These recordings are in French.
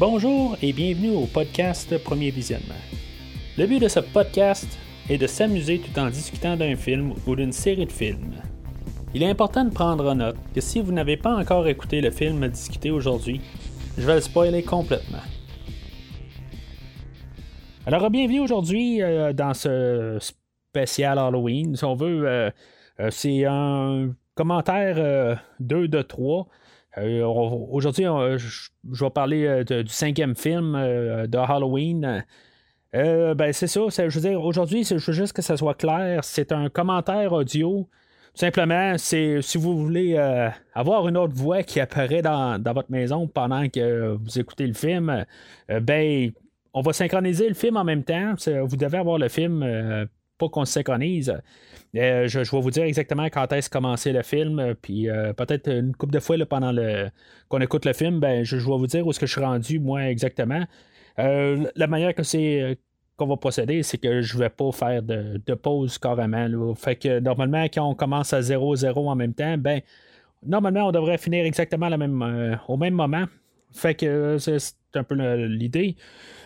Bonjour et bienvenue au podcast Premier Visionnement. Le but de ce podcast est de s'amuser tout en discutant d'un film ou d'une série de films. Il est important de prendre en note que si vous n'avez pas encore écouté le film discuté aujourd'hui, je vais le spoiler complètement. Alors, bienvenue aujourd'hui euh, dans ce spécial Halloween. Si on veut, euh, euh, c'est un commentaire 2 de 3. Aujourd'hui, je vais parler du cinquième film de Halloween. ben, c'est ça, je veux dire, aujourd'hui, je veux juste que ça soit clair. C'est un commentaire audio Simplement, c'est si vous voulez euh, avoir une autre voix qui apparaît dans, votre maison pendant que vous écoutez le film, euh, ben on va synchroniser le film en même temps. Vous devez avoir le film euh, pas qu'on se synchronise. Je, je, vais vous dire exactement quand est-ce commencer le film, puis peut-être une couple de fois pendant le qu'on écoute le film, ben je, vais vous dire où est-ce que je suis rendu moi exactement. la manière c'est qu'on va procéder, c'est que je vais pas faire de, pause carrément. Fait que normalement, quand on commence à 0-0 en même temps, ben normalement, on devrait finir exactement euh, au même moment. Fait que euh, c'est un peu l'idée.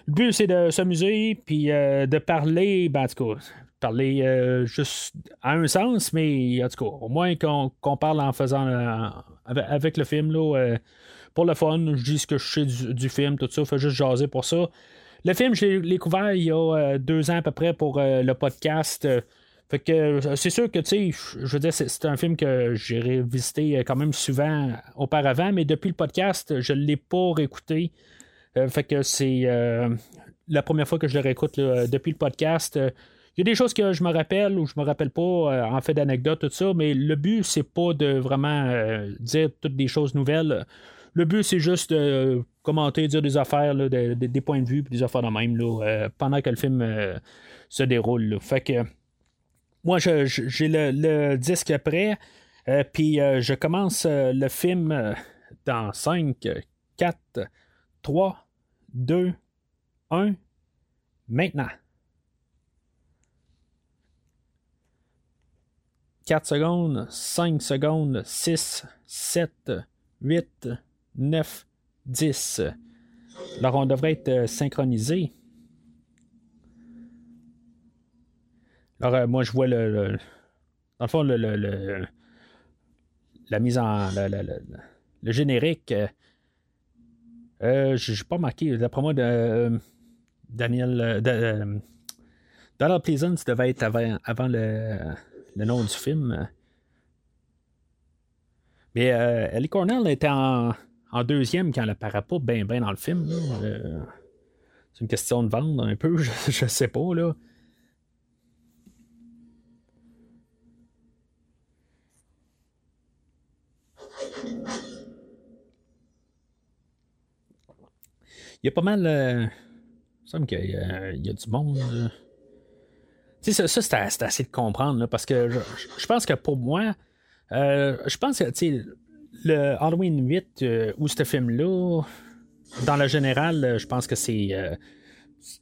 Le but, c'est de s'amuser, puis euh, de parler, ben, parler juste à un sens, mais en tout cas, au moins qu'on parle en faisant avec, le film, là, pour le fun, je dis ce que je sais du, du film, tout ça, fait juste jaser pour ça. Le film, je l'ai découvert il y a euh, deux ans à peu près pour euh, le podcast. Fait que euh, c'est sûr que, tu sais, je veux dire, c'est un film que j'ai visité quand même souvent auparavant, mais depuis le podcast, je ne l'ai pas réécouté. fait que c'est la première fois que je le réécoute depuis le podcast. Il y a des choses que je me rappelle ou je me rappelle pas en fait d'anecdotes, tout ça, mais le but, c'est pas de vraiment dire toutes des choses nouvelles. Le but, c'est juste de commenter, dire des affaires, des points de vue, des affaires de même, euh, pendant que le film euh, se déroule. Fait que moi, j'ai le, disque prêt, euh, puis je commence le film dans 5, 4, 3, 2, 1, maintenant. 4 secondes, 5 secondes, 6, 7, 8, 9, 10. Alors, on devrait être euh, synchronisé. Alors, euh, moi, je vois le, dans le fond, le, la mise en. le générique. Euh, je n'ai pas marqué. D'après moi, de, Daniel. De, Donald Pleasance devait être avant, avant le, nom du film. Mais Ellie Cornell était en, deuxième, quand elle apparaît pas bien dans le film, euh, c'est une question de vendre un peu, je, sais pas, là. Il y a pas mal. Euh, il semble qu'il y, a du monde. Sais, ça, c'est assez de comprendre, parce que je, pense que pour moi, euh, je pense que, le Halloween 8 euh, ou ce film-là, dans le général, euh, je pense que c'est.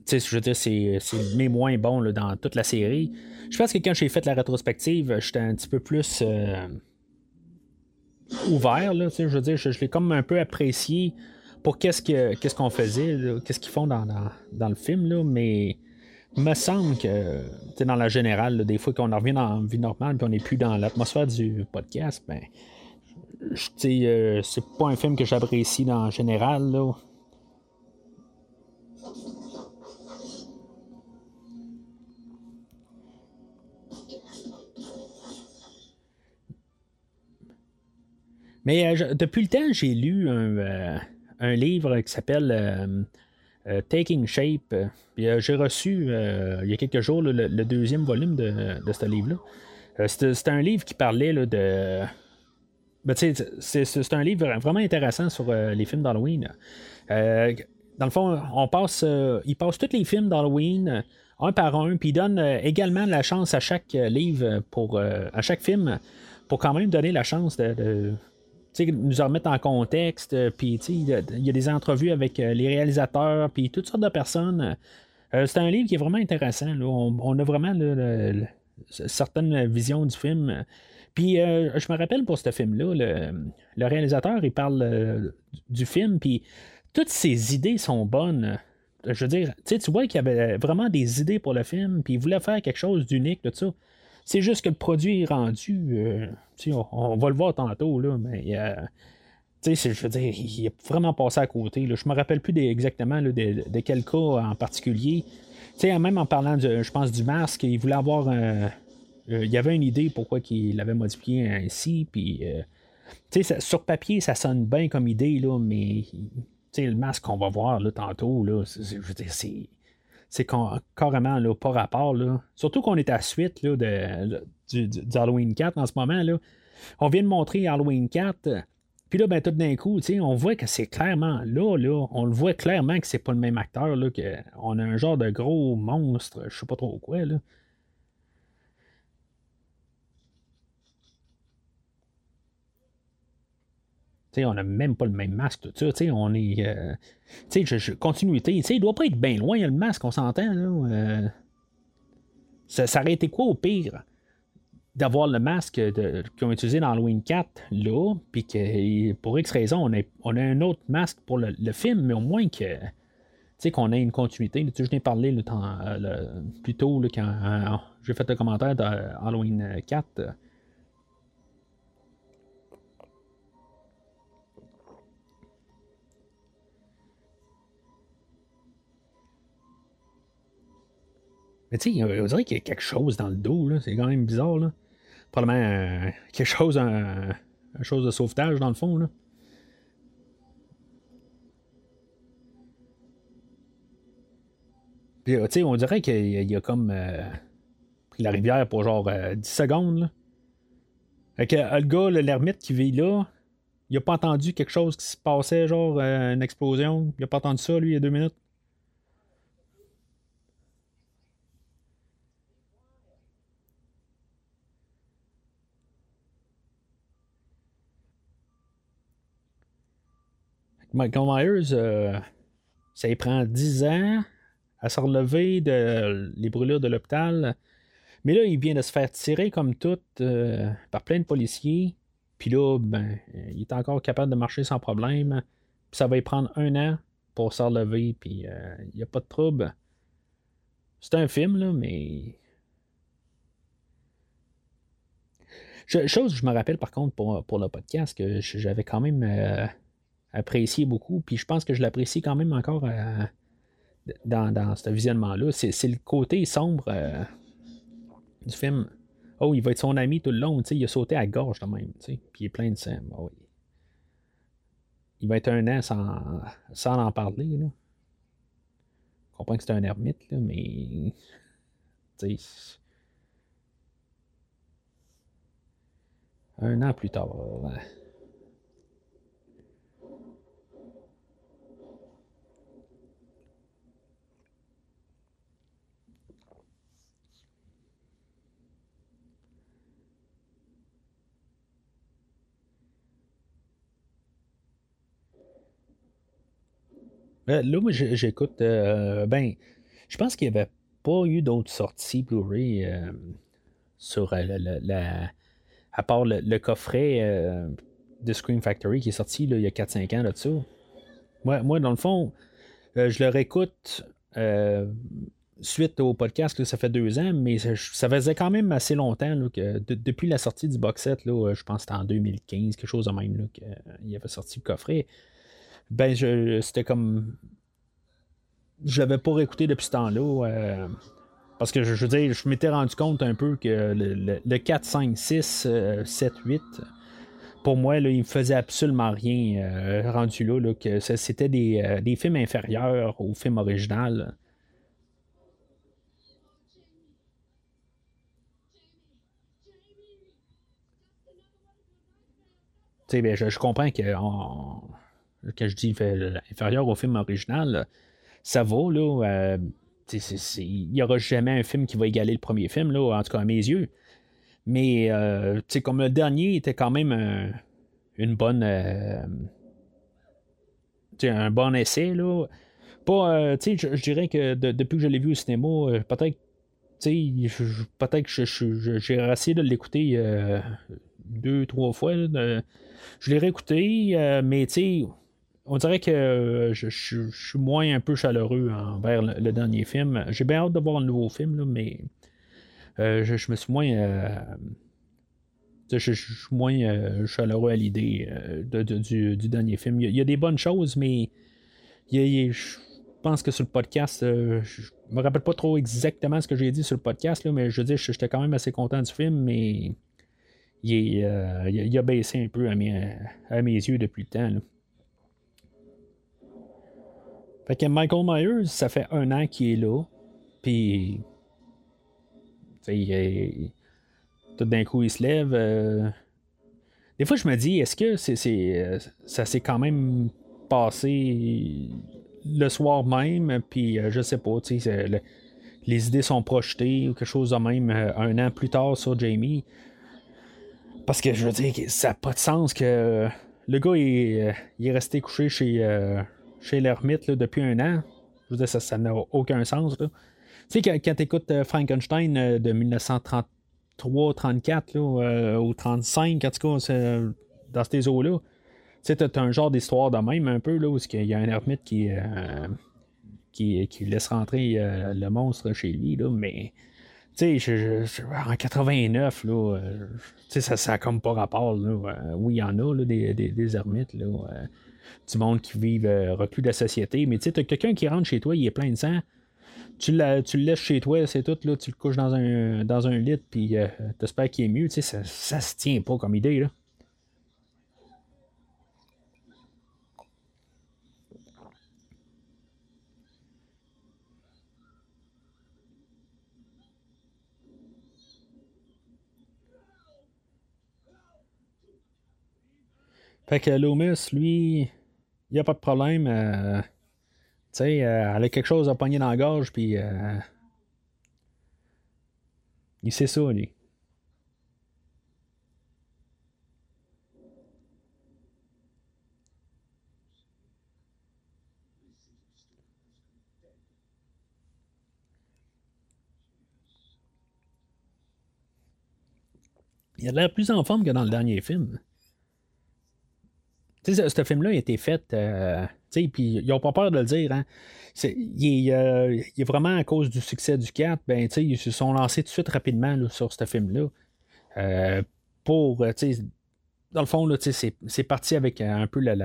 Je veux dire, c'est, mes moins bons dans toute la série. Je pense que quand j'ai fait la rétrospective, j'étais un petit peu plus ouvert. Je veux dire, je, l'ai comme un peu apprécié pour qu'est-ce, que, qu'est-ce qu'on faisait, qu'est-ce qu'ils font dans, dans, le film. Là, mais me semble que dans la générale, des fois qu'on en revient dans la vie normale et on n'est plus dans l'atmosphère du podcast, ben euh, c'est pas un film que j'apprécie en général. Là. Mais euh, depuis le temps, j'ai lu un, euh, livre qui s'appelle Taking Shape. j'ai reçu il y a quelques jours le, deuxième volume de, ce livre-là. C'était un livre qui parlait de ben, c'est un livre vraiment intéressant sur euh, les films d'Halloween. Euh, dans le fond, on passe, euh, il passe tous les films d'Halloween un par un, puis il donne également la chance à chaque livre, pour, à chaque film, pour quand même donner la chance de, nous remettre en contexte. Puis il y a des entrevues avec les réalisateurs, puis toutes sortes de personnes. c'est un livre qui est vraiment intéressant. On, a vraiment certaines visions du film. Puis euh, je me rappelle pour ce film-là, le, réalisateur, il parle euh, du film, puis toutes ces idées sont bonnes. Je veux dire, tu vois qu'il y avait vraiment des idées pour le film, puis il voulait faire quelque chose d'unique de ça. C'est juste que le produit est rendu. Euh, on, va le voir tantôt, là, mais. Euh, je veux dire, il est vraiment passé à côté. Là. Je me rappelle plus exactement de, quel cas en particulier. même en parlant, de, je pense, du masque, il voulait avoir. Euh, il y avait une idée pourquoi il l'avait modifié ainsi. Sur papier, ça sonne bien comme idée, là, mais le masque qu'on va voir là, tantôt, là, je veux dire, c'est c'est carrément là, pas rapport. Là. Surtout qu'on est à suite là, de, du, Halloween 4 en ce moment. Là. On vient de montrer Halloween 4. Puis là, ben, tout d'un coup, on voit que c'est clairement là, là, on le voit clairement que c'est pas le même acteur, là, qu'on a un genre de gros monstre, je sais pas trop quoi, là. On n'a même pas le même masque, tout ça. on est. Euh, je, je, continuité. il doit pas être bien loin, le masque, on s'entend. Euh, ça, aurait été quoi au pire d'avoir le masque qu'ils ont utilisé dans Halloween 4 là, puis que pour X raison, on a, on a un autre masque pour le, film, mais au moins que. Qu'on ait une continuité. je viens parler le temps, plus tôt quand euh, j'ai fait le commentaire de Halloween 4. Mais tu sais, on dirait qu'il y a quelque chose dans le dos, là. C'est quand même bizarre, là. Probablement euh, quelque chose, un, chose de sauvetage, dans le fond, là. Puis, tu sais, on dirait qu'il y a comme euh, pris la rivière pour genre 10 euh, secondes, là. Fait le gars, l'ermite qui vit là, il a pas entendu quelque chose qui se passait, genre une explosion. Il a pas entendu ça, lui, il y a deux minutes. Michael Myers, euh, ça y prend 10 ans à se relever de les brûlures de l'hôpital. Mais là, il vient de se faire tirer comme tout euh, par plein de policiers. Puis là, ben, il est encore capable de marcher sans problème. Puis ça va y prendre un an pour se relever. Puis euh, il n'y a pas de trouble. C'est un film, là, mais. chose que je me rappelle par contre pour, pour le podcast, que j'avais quand même apprécié beaucoup. Puis je pense que je l'apprécie quand même encore euh, dans, ce visionnement-là. C'est, le côté sombre euh, du film. Oh, il va être son ami tout le long. Il a sauté à gorge quand même. Puis il est plein de sang. Oh, il va être un an sans, sans en parler. Là. Je comprends que c'est un ermite, là, mais. Un an plus tard. Euh, là, moi, j'écoute. Euh, ben, je pense qu'il n'y avait pas eu d'autres sorties Blu-ray euh, sur la, À part le, coffret de Scream Factory qui est sorti il y a 4-5 ans là-dessus. Moi, dans le fond, je le réécoute suite au podcast, ça fait deux ans, mais ça, faisait quand même assez longtemps que depuis la sortie du box set, là, je pense que c'était en 2015, quelque chose de même, qu'il avait sorti le coffret ben je c'était comme je l'avais pas réécouté depuis ce temps-là. Euh, parce que je, veux dire, je m'étais rendu compte un peu que le, 4, 5, 6, 7, 8, pour moi, là, il me faisait absolument rien euh, rendu là, que c'était euh, des, films inférieurs au film original. Ben, je, je, comprends que quand je dis inférieur au film original, ça vaut, là. Euh, il n'y aura jamais un film qui va égaler le premier film, là, en tout cas à mes yeux. Mais, euh, comme le dernier était quand même une bonne. Euh, un bon essai, là. Pas, je, je dirais que depuis que je l'ai vu au cinéma, peut-être peut-être que j'ai essayé de l'écouter deux, trois fois. je l'ai réécouté, mais tu sais, on dirait que je, suis moins un peu chaleureux envers le, dernier film. J'ai bien hâte de voir un nouveau film, là, mais je, me suis moins. je, suis moins chaleureux à l'idée du, dernier film. Il y, a, des bonnes choses, mais je pense que sur le podcast, je me rappelle pas trop exactement ce que j'ai dit sur le podcast, là, mais je veux dire, j'étais quand même assez content du film, mais il, a baissé un peu à mes, à mes yeux depuis le temps. Michael Myers, ça fait un an qu'il est là. Puis. tout d'un coup, il se lève. Euh, des fois, je me dis, est-ce que c'est, euh, ça s'est quand même passé le soir même, puis euh, je sais pas, les idées sont projetées ou quelque chose de même un an plus tard sur Jamie. Parce que je veux dire, ça n'a pas de sens que le gars il est resté couché chez, chez l'ermite depuis un an. Je veux dire, ça n'a aucun sens. Tu sais, quand, tu écoutes euh, Frankenstein euh, de 1933, 34 euh, ou 35, en tout cas, dans ces eaux-là, tu as un genre d'histoire de même un peu, là, où il y a un ermite qui, qui, laisse rentrer le monstre chez lui, là, mais tu sais, en 89, là, ça, ça comme pas rapport. Là, oui, il y en a là, des, des, des ermites. Là, du monde qui vivent euh, reclus de la société. Mais tu sais, quelqu'un qui rentre chez toi, il est plein de sang. Tu, tu le laisses chez toi, c'est tout, là, tu le couches dans un, dans un lit, puis euh, t'espères qu'il est mieux. Tu sais, ça, ça se tient pas comme idée. Là. Fait que Loomis, lui, il n'y a pas de problème. Euh, tu sais, euh, elle a quelque chose à pogner dans la gorge, puis. Euh, il sait ça, lui. Il a l'air plus en forme que dans le dernier film. Tu sais, ce, film-là a été fait, euh, tu sais, puis ils n'ont pas peur de le dire, hein. il, est, euh, il, est, vraiment à cause du succès du 4, ben, tu sais, ils se sont lancés tout de suite rapidement sur ce film-là. Euh, pour, tu sais, dans le fond, c'est, parti avec un peu la,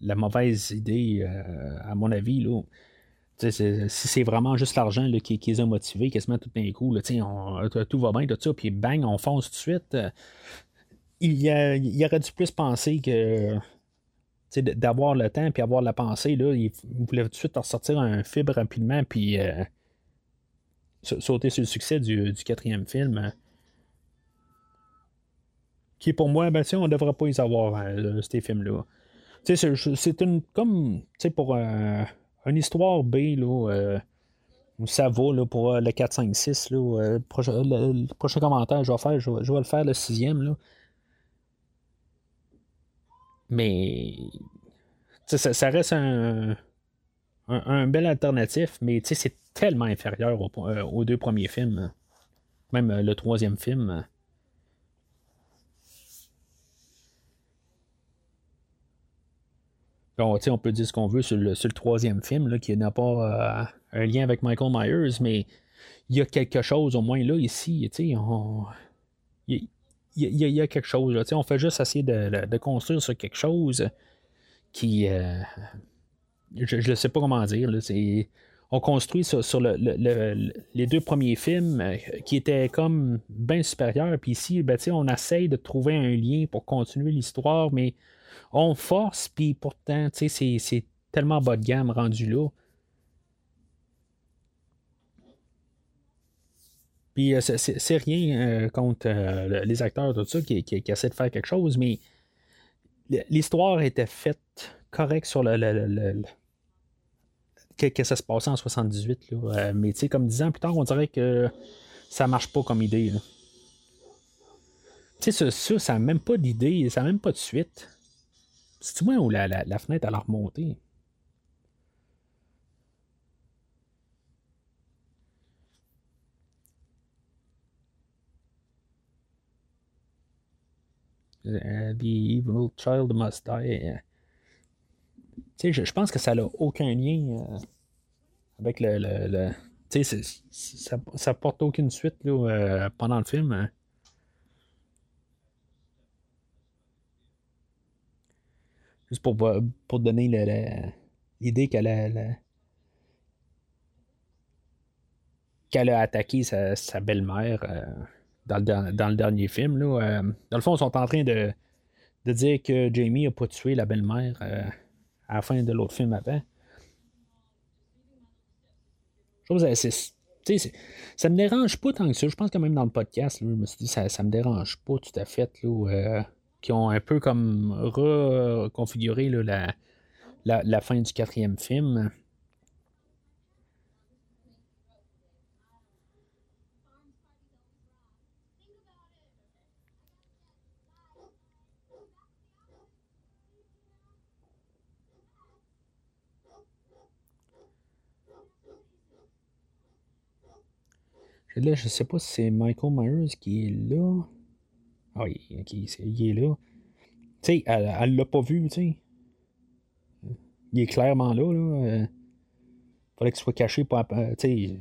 la, mauvaise idée, à mon avis, là. si c'est vraiment juste l'argent qui, qui, les a motivés, quasiment tout d'un coup, là, on, tout va bien, tout ça, puis bang, on fonce tout de suite il, il, aurait dû plus penser que d'avoir le temps puis avoir la pensée. Là, il, voulait tout de suite ressortir un fibre rapidement puis euh, sauter sur le succès du, quatrième film. Qui pour moi, ben, on ne devrait pas y avoir euh, ces films-là. C'est une comme pour euh, une histoire B là, ça va là, pour le 4, 5, 6. Là, le, prochain, commentaire je vais faire, je je vais le faire le sixième. Là. Mais ça, reste un, un, bel alternatif, mais c'est tellement inférieur euh, aux deux premiers films. Même euh, le troisième film. Bon, on peut dire ce qu'on veut sur le, troisième film, là, qui n'a pas euh, un lien avec Michael Myers, mais il y a quelque chose au moins là, ici. On, y, a quelque chose. On fait juste essayer de, construire sur quelque chose qui. Euh, je ne sais pas comment dire. On construit sur, sur le, les deux premiers films euh, qui étaient comme bien supérieurs. Puis ici, ben, on essaye de trouver un lien pour continuer l'histoire, mais on force, puis pourtant, c'est tellement bas de gamme rendu là. Puis euh, c'est rien euh, contre euh, les acteurs, tout ça, qui, essaient de faire quelque chose, mais l'histoire était faite correcte sur le, que, ça se passait en 78. Là. mais tu sais, comme dix ans plus tard, on dirait que ça marche pas comme idée. Tu sais, ça, ça n'a même pas d'idée, ça n'a même pas de suite. C'est-tu moi où la, la, fenêtre a remonter? Uh, the evil child must die. Je, pense que ça n'a aucun lien euh, avec le. le, tu sais, ça, porte aucune suite là, pendant le film. Hein. Juste pour, pour donner l'idée qu'elle a, qu'elle a attaqué sa belle-mère dans, le, dans, le, dernier film. Là, dans le fond, ils sont en train de, de dire que Jamie n'a pas tué la belle-mère à la fin de l'autre film avant. Je ça me dérange pas tant que ça. Je pense que même dans le podcast, je me suis dit ça, ça me dérange pas tout à fait. Là, euh, qui ont un peu comme reconfiguré la, la, la, fin du quatrième film. Là, je sais pas si c'est Michael Myers qui est là. Ah oui, il est là. Tu sais, elle, l'a pas vu, tu sais. Il est clairement là, là. Euh, fallait qu'il soit caché pour. Tu sais.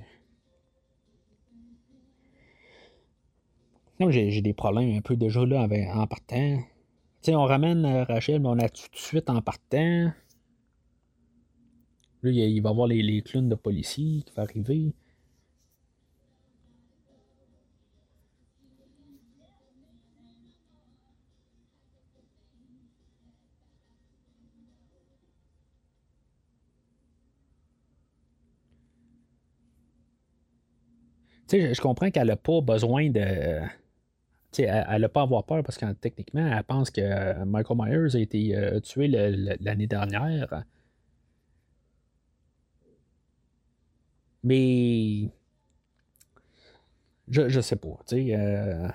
Non, j'ai des problèmes un peu déjà là en partant. Tu sais, on ramène euh, Rachel, mais on a tout de suite en partant. Là, il va y avoir les, les clowns de policiers qui vont arriver. Je comprends qu'elle n'a pas besoin de. elle n'a pas à avoir peur parce que techniquement, elle pense que Michael Myers a été euh, tué l'année dernière. Mais. Je, je sais pas. Sais. Euh,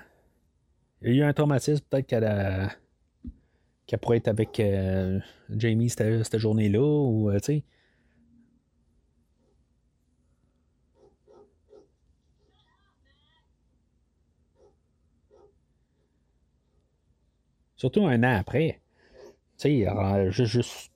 il y a eu un traumatisme, peut-être qu'elle qu'elle pourrait être avec euh, Jamie cette, cette journée-là, ou sais. Surtout un an après. Tu sais, juste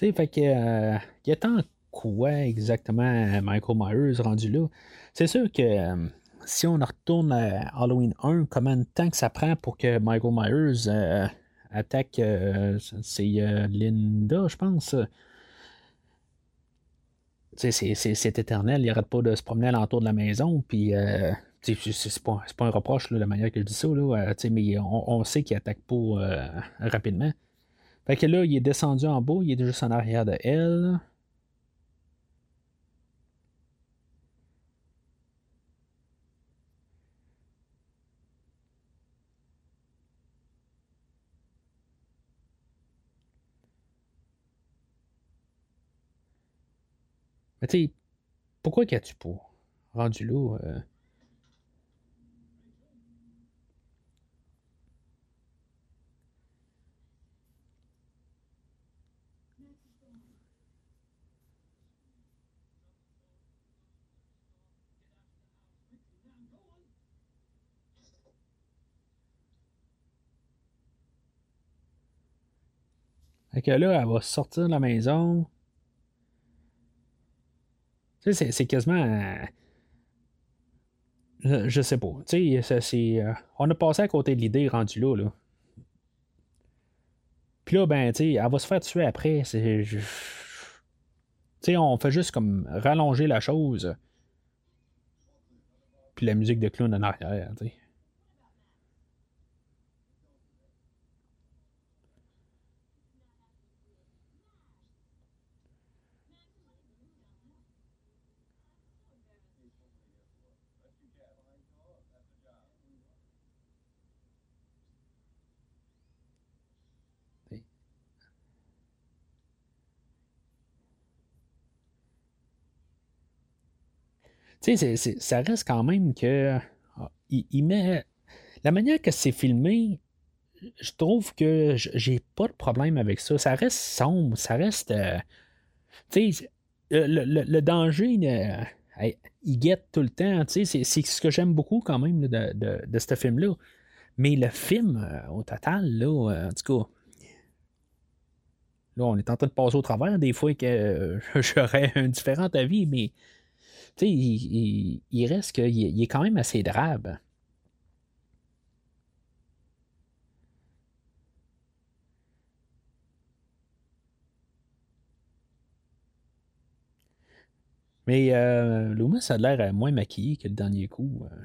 sais, fait que. Euh, il y a tant quoi exactement Michael Myers rendu là? C'est sûr que euh, si on retourne à Halloween 1, combien de temps que ça prend pour que Michael Myers euh, attaque c'est Linda, je pense? C'est éternel, il n'arrête pas de se promener alentour de la maison, puis c'est pas, pas, un reproche, la manière que je dis ça, là, mais on, on sait qu'il attaque pas rapidement. Fait que là, il est descendu en bas, il est juste en arrière de elle. Mais tu sais, pourquoi qu'as-tu pas? Rendu là? Euh? Que là, elle va sortir de la maison. Tu sais, c'est quasiment. Euh, je, sais pas. Tu sais, c'est. Euh, on a passé à côté de l'idée rendue là, là. Puis là, ben, tu sais, elle va se faire tuer après. Tu sais, on fait juste comme rallonger la chose. Puis la musique de clown en arrière, tu sais. Tu sais, ça reste quand même que. Ah, il, met. La manière que c'est filmé, je trouve que j'ai pas de problème avec ça. Ça reste sombre, ça reste. Euh, tu sais, le, danger, euh, il guette tout le temps. Tu sais, c'est ce que j'aime beaucoup quand même de, de, ce film-là. Mais le film, euh, au total, là, en tout cas. Là, on est en train de passer au travers des fois que j'aurais un différent avis, mais tu sais, il, reste qu'il est quand même assez drabe. Mais euh, Loomis a l'air euh, moins maquillé que le dernier coup. Euh.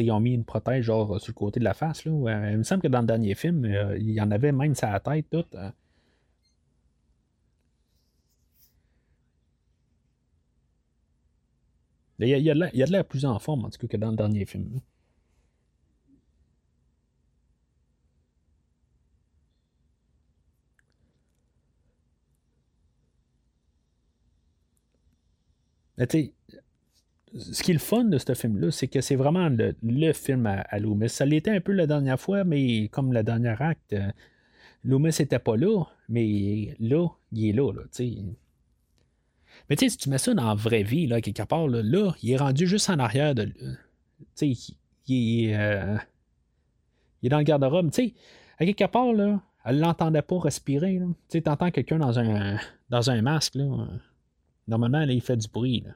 ils ont mis une protège genre sur le côté de la face. Là. il me semble que dans le dernier film, il y en avait même sa tête toute. Il y, a, il y a de l'air plus en forme, en tout cas, que dans le dernier film. ce qui est le fun de ce film-là, c'est que c'est vraiment le, film à, Loomis. Ça l'était un peu la dernière fois, mais comme le dernier acte, euh, Loomis n'était pas là, mais là, il est là, là Mais tu sais, si tu mets ça dans la vraie vie, là, quelque part, là, il est rendu juste en arrière de. Tu sais, il, euh, il, est dans le garde-robe. Tu sais, à quelque part, là, elle l'entendait pas respirer. Tu sais, entends quelqu'un dans un, dans un masque, là. Normalement, là, il fait du bruit. Là.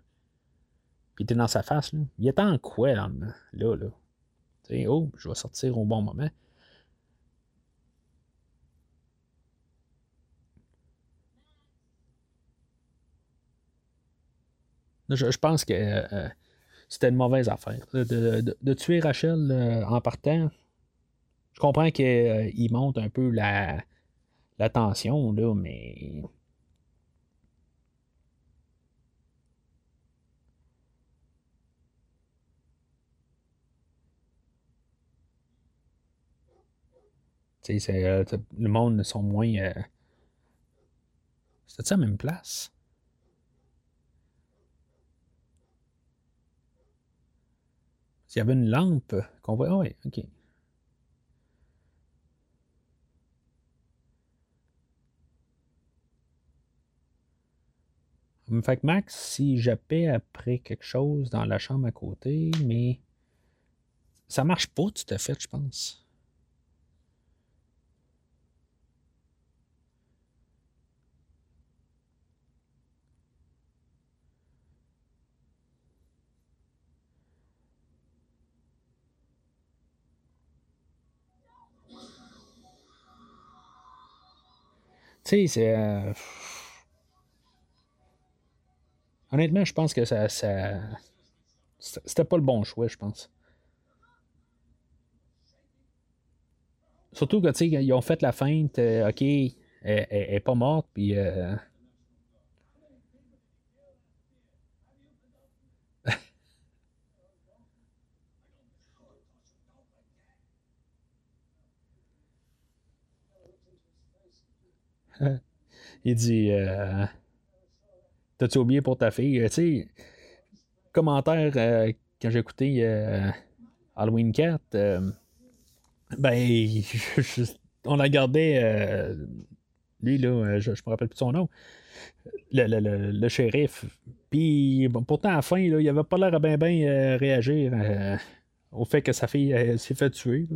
Puis t'es dans sa face. Là. Il est en quoi là? Là, là? sais, oh, je vais sortir au bon moment. Je, pense que euh, c'était une mauvaise affaire. De, tuer Rachel euh, en partant, je comprends qu'il euh, monte un peu la, la tension, là, mais Euh, le monde sont moins. Euh... C'était ça la même place? S'il y avait une lampe qu'on voit. Ah oui, ok. Fait que Max, si j'appelle après quelque chose dans la chambre à côté, mais ça marche pas tout à fait, je pense. Tu sais. Euh, honnêtement, je pense que ça. ça... C'était pas le bon choix, je pense. Surtout que, tu sais, ils ont fait la feinte, euh, ok, elle, est pas morte, puis. Euh... il dit euh, T'as-tu oublié pour ta fille? Euh, commentaire euh, quand j'ai écouté Halloween 4, ben, on la gardait. lui, là, je, je me rappelle plus son nom. Le, shérif. Puis, pourtant, à la fin, il avait pas l'air à bien ben, réagir au fait que sa fille s'est fait tuer.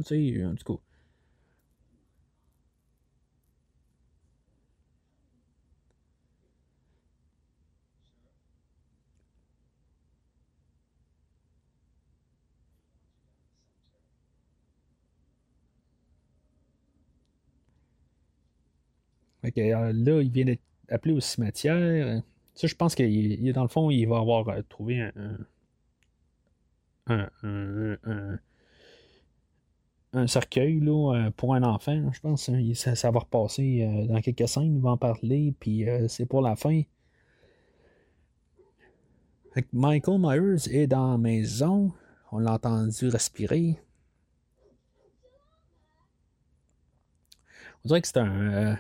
Euh, là, il vient d'être appelé au cimetière. Ça, je pense qu'il dans le fond, il va avoir euh, trouvé un, un, cercueil là, euh, pour un enfant, je pense. Hein. Ça, va repasser dans quelques scènes, il va en parler, puis c'est pour la fin. Michael Myers est dans la maison. On l'a entendu respirer. On dirait que c'est un.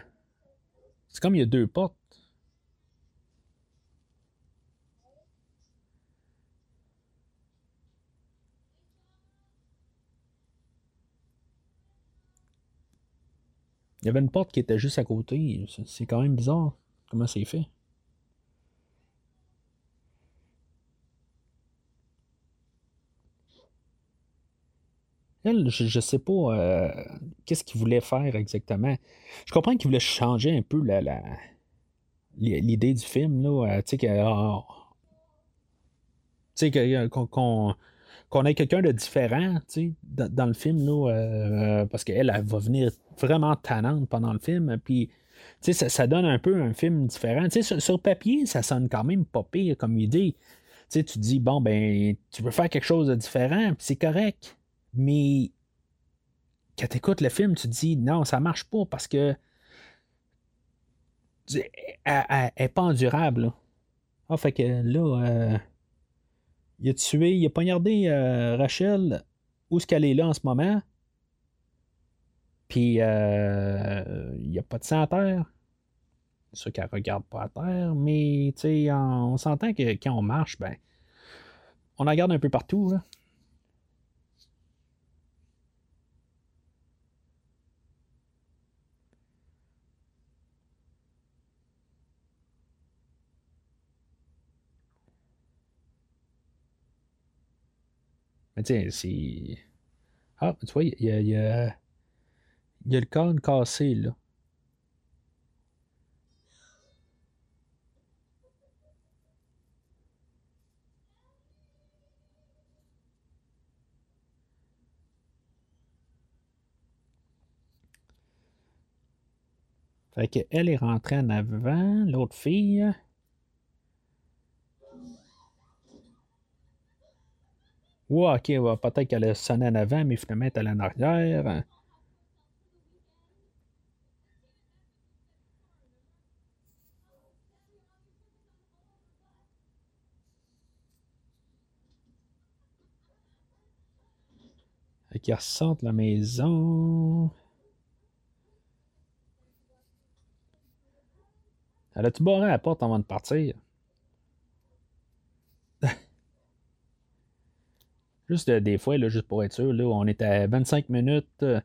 C'est comme il y a deux portes. Il y avait une porte qui était juste à côté. C'est quand même bizarre comment c'est fait. Je, ne sais pas euh, qu'est-ce qu'il voulait faire exactement. Je comprends qu'il voulait changer un peu la, l'idée du film. Là, tu sais, ah, qu'on, ait quelqu'un de différent dans, le film, là, euh, parce qu'elle elle va venir vraiment tannante pendant le film. Puis, ça, donne un peu un film différent. Sur, sur papier, ça sonne quand même pas pire comme idée. tu te dis, bon, ben, tu veux faire quelque chose de différent, puis c'est correct. Mais quand tu écoutes le film, tu te dis non, ça marche pas parce que elle n'est pas endurable. Ah, fait que là, euh, il a tué, il a poignardé euh, Rachel où est-ce qu'elle est là en ce moment? Puis euh, il n'y a pas de sang à terre. C'est qu'elle regarde pas à terre, mais on, s'entend que quand on marche, ben, on la regarde un peu partout. Là. Mais tiens, c'est. Ah, tu vois, il y a, y, a, y a le cône cassé, là. Fait qu'elle est rentrée en avant, l'autre fille. Ouais, ok, peut-être qu'elle a sonné en avant, mais finalement, elle est en arrière. Fait qu'ils ressortent la maison. Elle a-tu barré la porte avant de partir? Juste euh, des fois, juste pour être sûr, on est à 25 minutes euh,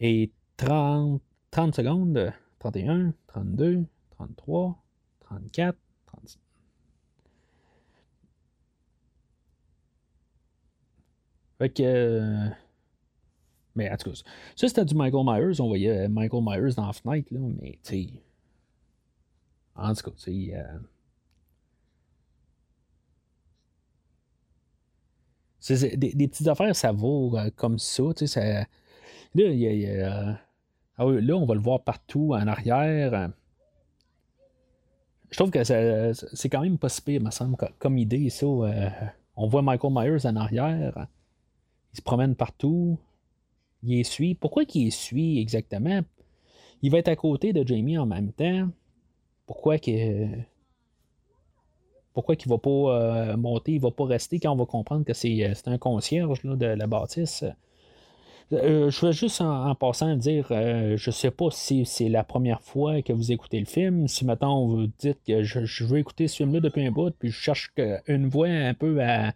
et 30, 30 secondes. 31, 32, 33, 34, 36. Fait que. Euh, mais en tout cas, ça c'était du Michael Myers. On voyait Michael Myers dans la fenêtre, là, mais tu. En tout cas, tu. Des, petites affaires, ça vaut euh, comme ça. Tu sais, Là, euh, ah là, on va le voir partout en arrière. Je trouve que c'est quand même pas si pire, me semble, comme idée. Euh, on voit Michael Myers en arrière. Il se promène partout. Il suit. Pourquoi il suit exactement? Il va être à côté de Jamie en même temps. Pourquoi que pourquoi il ne va pas euh, monter, il ne va pas rester quand on va comprendre que c'est, euh, un concierge de la bâtisse. Euh, je veux juste en, passant dire, je ne sais pas si c'est la première fois que vous écoutez le film. Si maintenant vous dites que je, veux écouter ce film-là depuis un bout, puis je cherche une voix un peu à,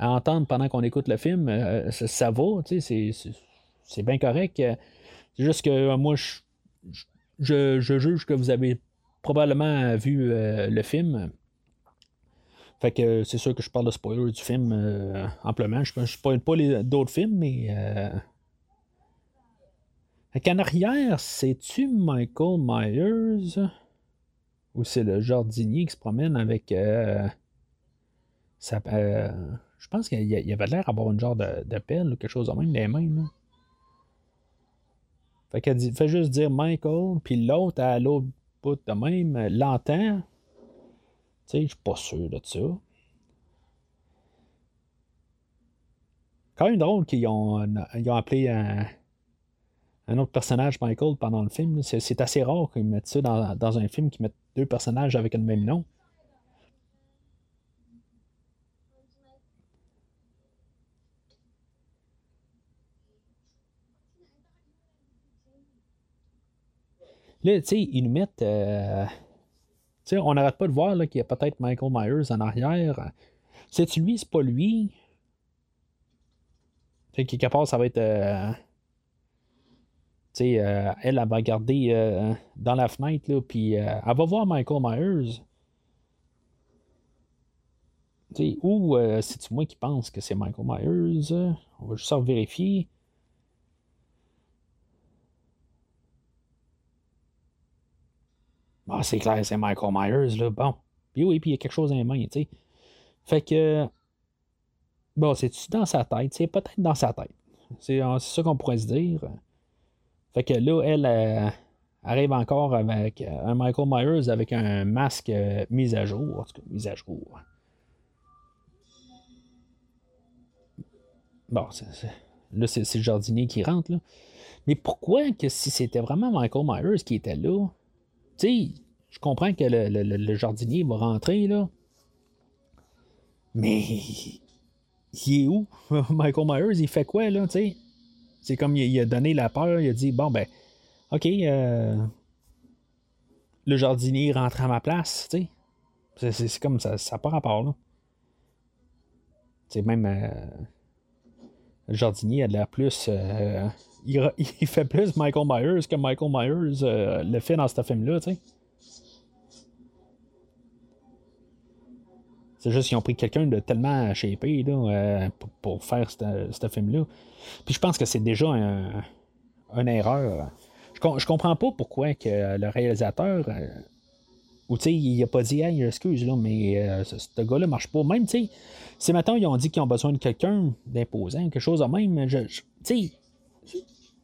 entendre pendant qu'on écoute le film, ça, va, c'est, bien correct. C'est juste que moi, je, je, juge que vous avez probablement vu euh, le film. Fait que c'est sûr que je parle de spoiler du film euh, amplement. Je ne spoil pas d'autres films, mais. Euh... arrière, c'est-tu Michael Myers? Ou c'est le jardinier qui se promène avec. Euh, je pense qu'il y avait l'air d'avoir une genre de, pelle ou quelque chose de même, les mains. Fait qu'elle fait juste dire Michael, puis l'autre à l'autre bout de même, euh, l'entend. Tu sais, je suis pas sûr de ça. Quand même drôle qu'ils ont, ont appelé un, un, autre personnage Michael pendant le film. C'est assez rare qu'ils mettent ça dans, dans, un film, qu'ils mettent deux personnages avec le même nom. Là, tu sais, ils nous mettent. Euh, tu sais, on n'arrête pas de voir qu'il y a peut-être Michael Myers en arrière. C'est-tu lui, c'est pas lui? Tu sais, quelque part, ça va être. Euh, tu elle, elle va regarder dans la fenêtre, puis elle va voir Michael Myers. ou c'est-tu moi qui pense que c'est Michael Myers? On va juste vérifier. Ah, c'est clair, c'est Michael Myers, là. Bon. Puis oui, puis il y a quelque chose dans les mains, tu sais. Fait que. Bon, c'est-tu dans sa tête? C'est peut-être dans sa tête. C'est ça qu'on pourrait se dire. Fait que là, elle, arrive encore avec un Michael Myers avec un masque euh, mis à jour. En tout cas, mis à jour. Bon, là, c'est le jardinier qui rentre, là. Mais pourquoi que si c'était vraiment Michael Myers qui était là, sais, je comprends que le, jardinier va rentrer, là. Mais il est où? Michael Myers, il fait quoi, là, tu sais? C'est comme il, a donné la peur, il a dit, bon, ben, OK, euh, le jardinier rentre à ma place, tu sais? C'est comme ça, ça n'a pas rapport, là. C'est même... Euh, le jardinier a de l'air plus... Euh, il, fait plus Michael Myers que Michael Myers le fait dans ce film-là, tu sais. C'est juste qu'ils ont pris quelqu'un de tellement shapé là, euh, pour, faire ce film-là. Puis je pense que c'est déjà un, une erreur. Je, je comprends pas pourquoi que le réalisateur. Euh, ou tu sais, il a pas dit Hey, excuse là, mais euh, ce, gars-là marche pas. Même, tu sais, c'est maintenant ils ont dit qu'ils ont besoin de quelqu'un d'imposant, quelque chose de même. tu sais,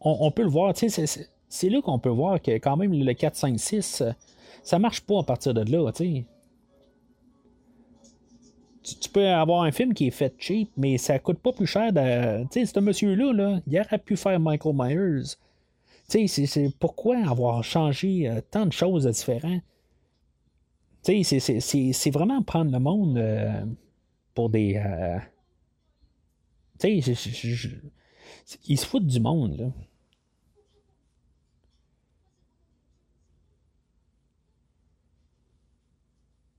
on, peut le voir, c'est là qu'on peut voir que quand même le 4, 5, 6, ça marche pas à partir de là, tu tu, peux avoir un film qui est fait cheap, mais ça coûte pas plus cher. De... Ce monsieur-là, là, il aurait pu faire Michael Myers. C'est pourquoi avoir changé euh, tant de choses différentes. C'est vraiment prendre le monde euh, pour des. Euh, ils se foutent du monde, là.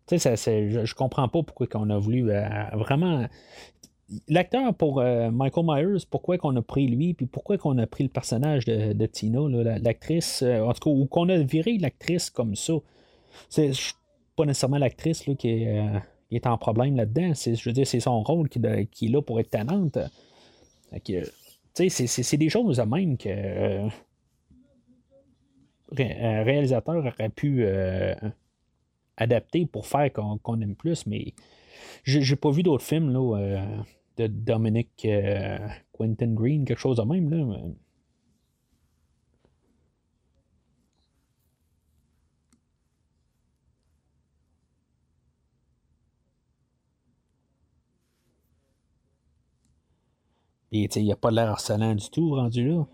Tu sais, je, je, comprends pas pourquoi qu'on a voulu euh, vraiment. L'acteur pour euh, Michael Myers, pourquoi qu'on a pris lui, puis pourquoi qu'on a pris le personnage de, Tina, l'actrice, euh, en tout cas, ou qu'on a viré l'actrice comme ça. C'est pas nécessairement l'actrice qui, est en problème là-dedans. Je veux dire, c'est son rôle qui, qui, est là pour être tannante. C'est des choses même que un réalisateur aurait pu adapté pour faire qu'on aime plus, mais j'ai pas vu d'autres films là, euh, de Dominic euh, Quentin Green, quelque chose de même. Là. Et il n'y a pas l'air harcelant du tout rendu là.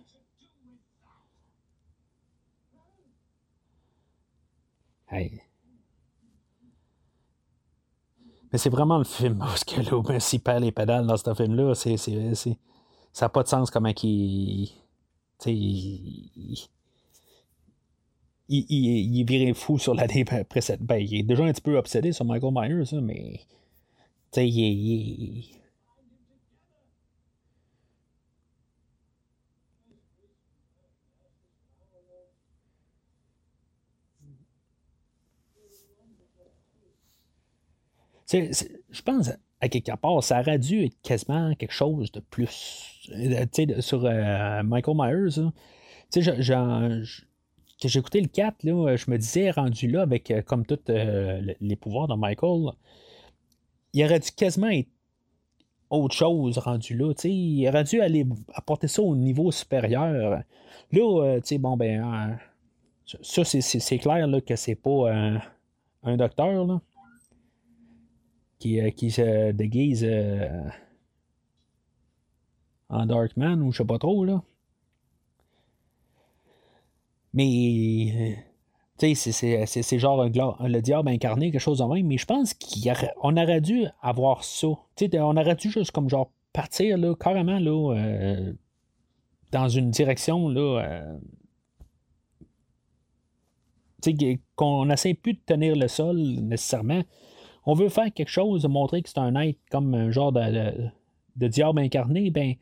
Mais c'est vraiment le film parce que là, s'il perd les pédales dans ce film-là, c'est, ça n'a pas de sens comment il. Il, il, il, il, est viré fou sur l'année précédente. Ben, il est déjà un petit peu obsédé sur Michael Myers, hein, mais. Tu sais, il, je pense, à quelque part, ça aurait dû être quasiment quelque chose de plus. Euh, sur euh, Michael Myers, tu j'ai écouté le 4, là, je me disais, rendu là, avec euh, comme tous les pouvoirs de Michael, il aurait dû quasiment être autre chose rendu là. il aurait dû aller apporter ça au niveau supérieur. Là, tu sais, bon, ben, ça, c'est clair là, que c'est pas un docteur. Là qui, euh, qui se déguise euh, en Darkman ou je sais pas trop, là. Mais. Euh, tu sais, c'est genre le diable incarné, quelque chose de même, mais je pense qu'on aurait, dû avoir ça. Tu sais, on aurait dû juste comme genre partir là, carrément là, dans une direction là. qu'on n'essaie plus de tenir le sol nécessairement, on veut faire quelque chose, montrer que c'est un être comme un genre de, diable incarné, ben,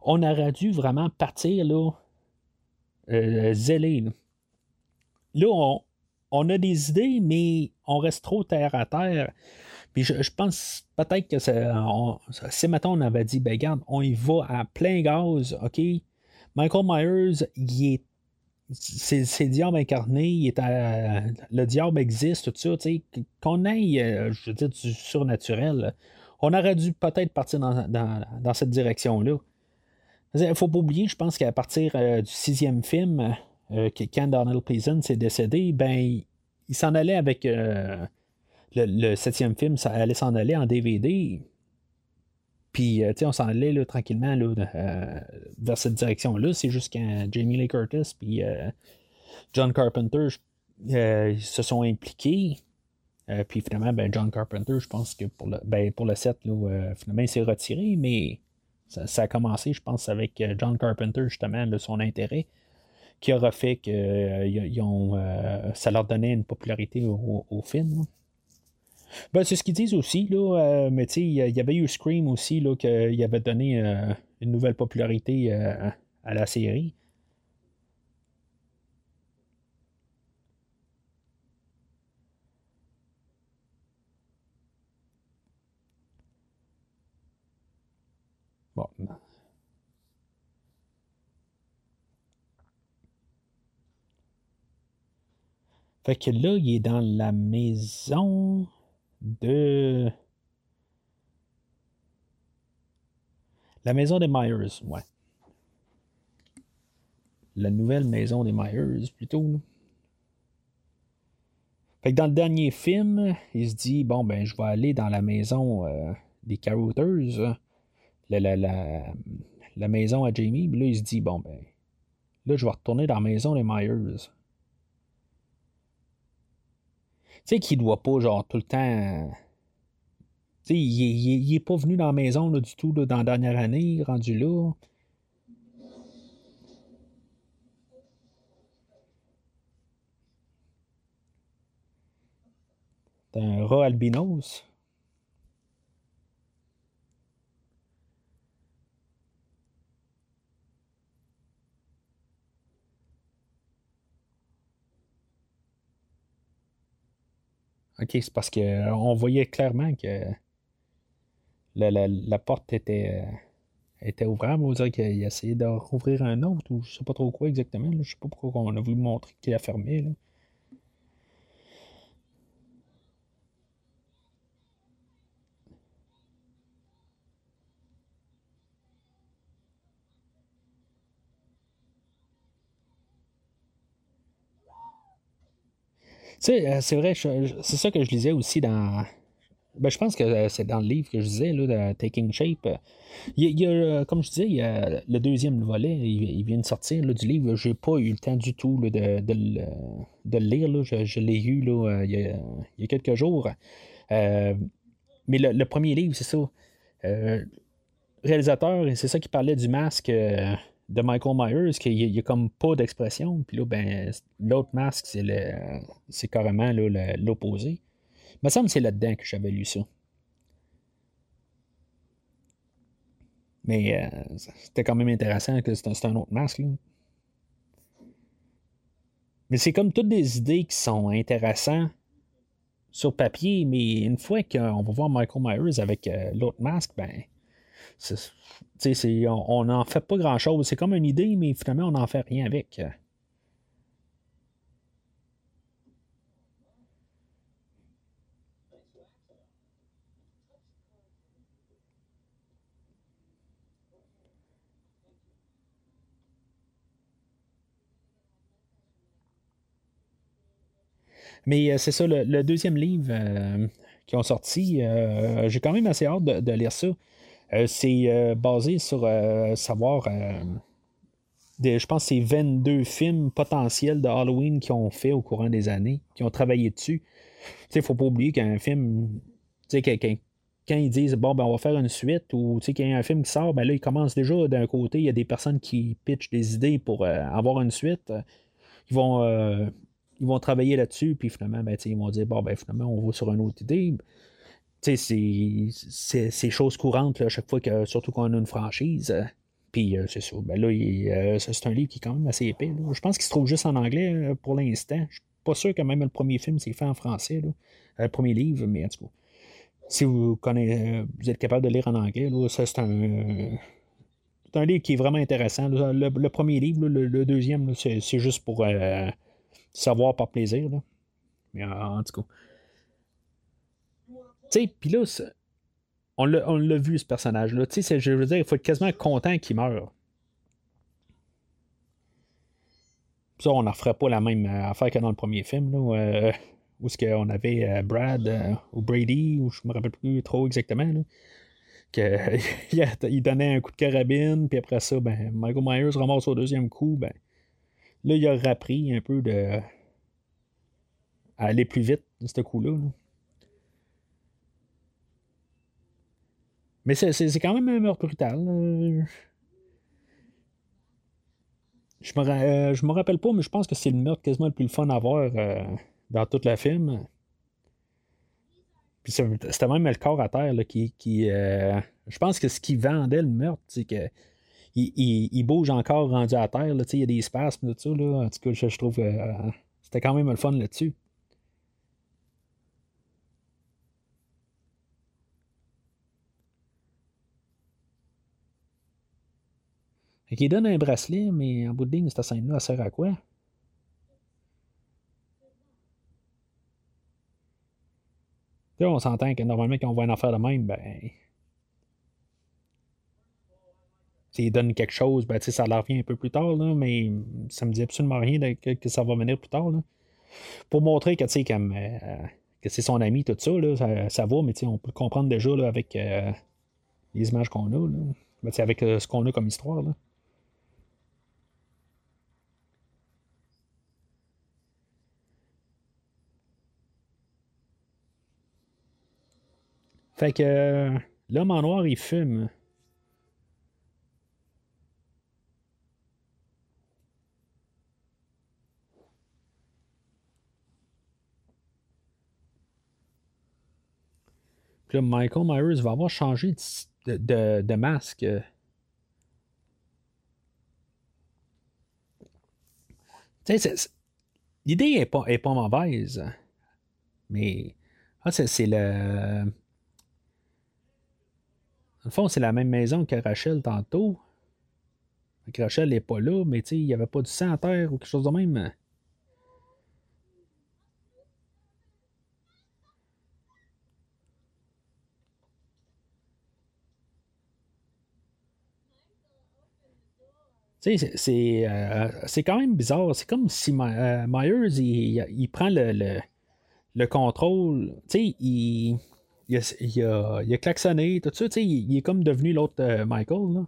on aurait dû vraiment partir là, zélé. Là, on, a des idées, mais on reste trop terre à terre. Puis je, pense peut-être que si maintenant on avait dit, ben regarde, on y va à plein gaz, OK? Michael Myers, il est c'est le diable incarné, le diable existe, tout ça, qu'on aille, euh, je veux dire, du surnaturel, on aurait dû peut-être partir dans, cette direction-là. Il ne faut pas oublier, je pense qu'à partir euh, du sixième film, euh, quand Donald Pleasant s'est décédé, ben, il s'en allait avec le, septième film, ça allait s'en aller en DVD. Puis, on s'en allait là, tranquillement là, vers cette direction-là. C'est juste quand Jamie Lee Curtis puis John Carpenter se sont impliqués. puis finalement, ben, John Carpenter, je pense que pour le, ben, pour le set, finalement, il s'est retiré, mais ça, a commencé, je pense, avec John Carpenter, justement, son intérêt, qui aura fait que ont, ça leur donnait une popularité au, film. Ben, c'est ce qu'ils disent aussi, là, euh, mais tu sais, il y avait eu Scream aussi, là, qu'il avait donné euh, une nouvelle popularité euh, à la série. Bon. Fait que là, il est dans la maison de la maison des Myers, ouais. La nouvelle maison des Myers, plutôt. Fait que dans le dernier film, il se dit bon ben je vais aller dans la maison euh, des Carouters, la, la, la, maison à Jamie. Puis là, il se dit bon ben là je vais retourner dans la maison des Myers. Tu sais, qu'il doit pas, genre, tout le temps. Tu sais, il, est pas venu dans la maison là, du tout dans la dernière année, rendu là. Un rat albinos. OK, c'est parce qu'on voyait clairement que la, porte était, euh, était ouverte. On dirait qu'il essayait de rouvrir un autre, ou je sais pas trop quoi exactement. Je sais pas pourquoi on a voulu montrer qu'il a fermé. Là. Euh, c'est vrai, c'est ça que je lisais aussi dans. Ben, je pense que euh, c'est dans le livre que je disais, là, de Taking Shape. Il y, a, euh, comme je disais, il y a le deuxième volet, il, vient de sortir du livre. J'ai pas eu le temps du tout de, le, lire. Je, l'ai eu là, il, y a, quelques jours. mais le, premier livre, c'est ça. réalisateur, c'est ça qui parlait du masque de Michael Myers qu'il n'y a, comme pas d'expression. Puis là, ben, l'autre masque, c'est, le, c'est carrément l'opposé. Il me semble que c'est là-dedans que j'avais lu ça. Mais euh, c'était quand même intéressant que c'est un, autre masque. Mais c'est comme toutes des idées qui sont intéressantes sur papier, mais une fois qu'on va voir Michael Myers avec euh, l'autre masque, ben on n'en fait pas grand-chose. C'est comme une idée, mais finalement, on n'en fait rien avec. Mais euh, c'est ça, le, deuxième livre euh, qui ont sorti, euh, j'ai quand même assez hâte de lire ça. Euh, c'est euh, basé sur euh, savoir. je pense que c'est 22 films potentiels de Halloween qui ont fait au courant des années, qui ont travaillé dessus. Il ne faut pas oublier qu'un film, quand, ils disent bon ben on va faire une suite ou qu'il y a un film qui sort, ben là, il commence déjà d'un côté, il y a des personnes qui pitchent des idées pour avoir une suite. Ils vont, ils vont travailler là-dessus, puis finalement, ben, ils vont dire bon ben finalement on va sur une autre idée c'est choses courantes à chaque fois que, surtout qu'on a une franchise. Puis c'est ça. Ben là, c'est un livre qui est quand même assez épais. Je pense qu'il se trouve juste en anglais pour l'instant. Je suis pas sûr que même le premier film s'est fait en français. Le premier livre, mais en tout cas. Si vous connaissez, vous êtes capable de lire en anglais, ça c'est un. C'est un livre qui est vraiment intéressant. Le, premier livre, le, deuxième, c'est juste pour savoir par plaisir. Mais en, tout cas. Sais, puis là, on l'a vu, ce personnage-là. Tu sais, je veux dire, il faut être quasiment content qu'il meure. Ça, on n'en ferait pas la même affaire que dans le premier film, où, euh, ce qu'on avait euh, Brad euh, ou Brady, ou je me rappelle plus trop exactement, là, il donnait un coup de carabine, puis après ça, ben, Michael Myers ramasse au deuxième coup, ben, là, il a appris un peu de à aller plus vite, ce coup-là. là Mais c'est quand même un meurtre brutal. Je me, euh, je me rappelle pas, mais je pense que c'est le meurtre quasiment le plus fun à voir euh, dans tout le film. Puis c'était même le corps à terre qui. qui euh, je pense que ce qui vendait le meurtre, c'est que. Il, bouge encore rendu à terre. il y a des spasmes, tout ça. Là. En tout cas, je, je trouve que c'était quand même le fun là-dessus. Fait donne un bracelet, mais en bout de ligne, cette scène-là, elle sert à quoi? on s'entend que normalement, quand on voit une affaire de même, ben. S'il donne quelque chose, ben, ça leur revient un peu plus tard, là, mais ça me dit absolument rien que, ça va venir plus tard. Là. Pour montrer que, comme, euh, que c'est son ami, tout ça, là, ça, ça va, mais on peut le comprendre déjà là, avec euh, les images qu'on a. Là. Ben, avec euh, ce qu'on a comme histoire. Là. Fait que euh, l'homme en noir, il fume. Puis Michael Myers va avoir changé de, de, masque. L'idée n'est pas, est pas mauvaise. Mais ah, c'est le le fond, c'est la même maison que Rachel tantôt. Rachel n'est pas là, mais il n'y avait pas du sang à terre ou quelque chose de même. C'est, euh, quand même bizarre. C'est comme si euh, Myers, il, prend le, le contrôle. Il, il a, il, a, il a klaxonné, tout ça, tu sais, il, est comme devenu l'autre euh, Michael, là.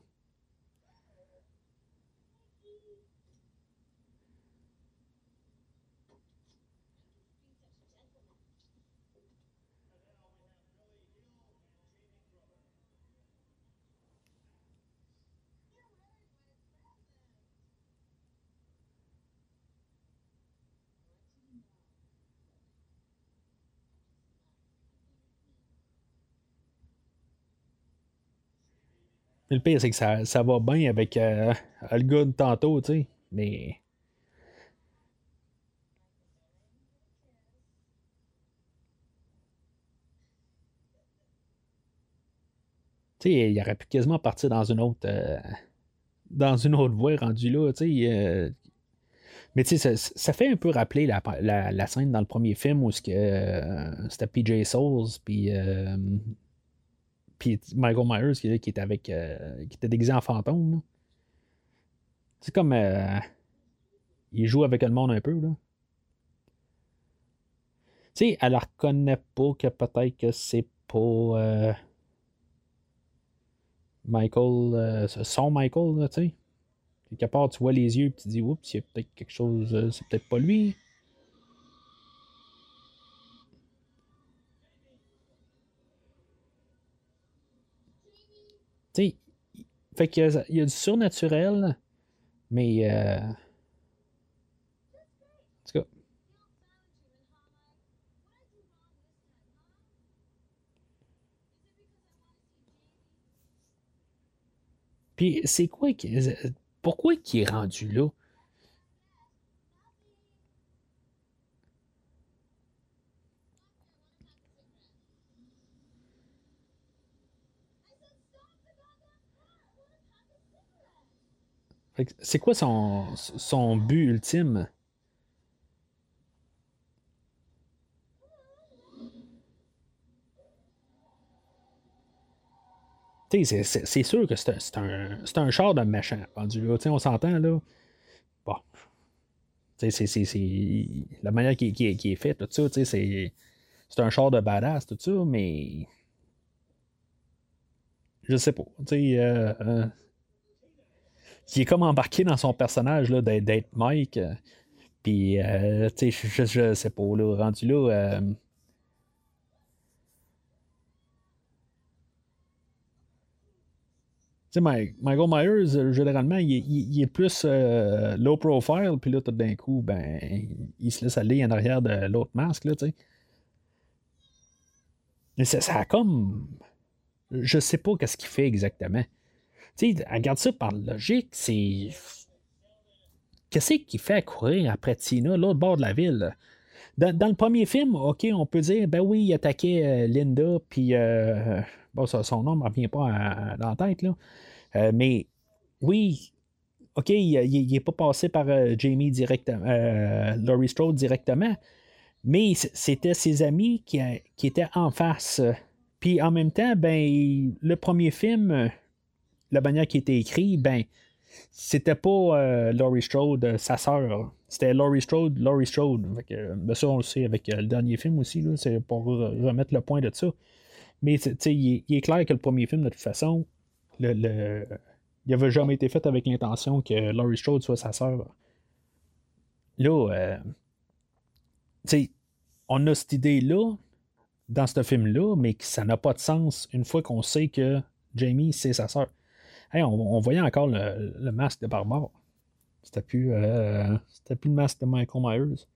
Le pire, c'est que ça, ça, va bien avec euh, tantôt, tu sais. Mais. Tu sais, il aurait pu quasiment partir dans une autre. Euh, dans une autre voie rendue là, tu sais. Euh, mais tu sais, ça, fait un peu rappeler la, scène dans le premier film où c'était PJ Souls, puis puis Michael Myers qui, était avec. Euh, qui était déguisé en fantôme. C'est comme. Euh, il joue avec le monde un peu. Là. Tu sais, elle reconnaît pas que peut-être que c'est pas. Euh, Michael. son Michael, tu sais. Quelque part, tu vois les yeux et tu dis, oups, il y a peut-être quelque chose. c'est peut-être pas lui. Sais, fait qu'il y, y, a du surnaturel, mais. Euh. Puis c'est quoi qui. Pourquoi il est rendu là? C'est quoi son, son but ultime? c'est sûr que c'est un, un, char de méchant on s'entend là. Bon. C'est la manière qui, qui, qui est faite, tout ça, c'est un char de badass, tout ça, mais. Je sais pas. Euh, euh, il est comme embarqué dans son personnage d'être Mike. Euh, puis, euh, tu sais, je, je, sais pas, là, rendu là. Euh, Michael Myers, généralement, il, est plus low profile, puis là, tout d'un coup, ben, il se laisse aller en arrière de l'autre masque, là, tu sais. Mais ça, ça, a comme. Je sais pas qu'est-ce qu'il fait exactement. Sais, regarde ça par logique, c'est. Qu'est-ce qui fait courir après Tina, l'autre bord de la ville? Dans, le premier film, OK, on peut dire, ben oui, il attaquait euh, Linda, puis. Euh, bon, son nom ne revient pas dans la tête, là. Euh, mais oui, OK, il n'est pas passé par Jamie directement, Laurie Strode directement, mais c'était ses amis qui, qui étaient en face. Puis en même temps, ben, le premier film la manière qui était écrit, ben, c'était pas euh, Laurie Strode, euh, sa sœur. C'était Laurie Strode, Laurie Strode. Euh, ben, ça, on le sait avec le dernier film aussi, c'est pour remettre le point de ça. Mais il, est clair que le premier film, de toute façon, il n'avait jamais été fait avec l'intention que Laurie Strode soit sa sœur. Là, on a cette idée-là dans ce film-là, mais que ça n'a pas de sens une fois qu'on sait que Jamie, c'est sa sœur on, voyait encore le, masque de Barbare. C'était plus, euh, c'était plus le masque de Michael Myers.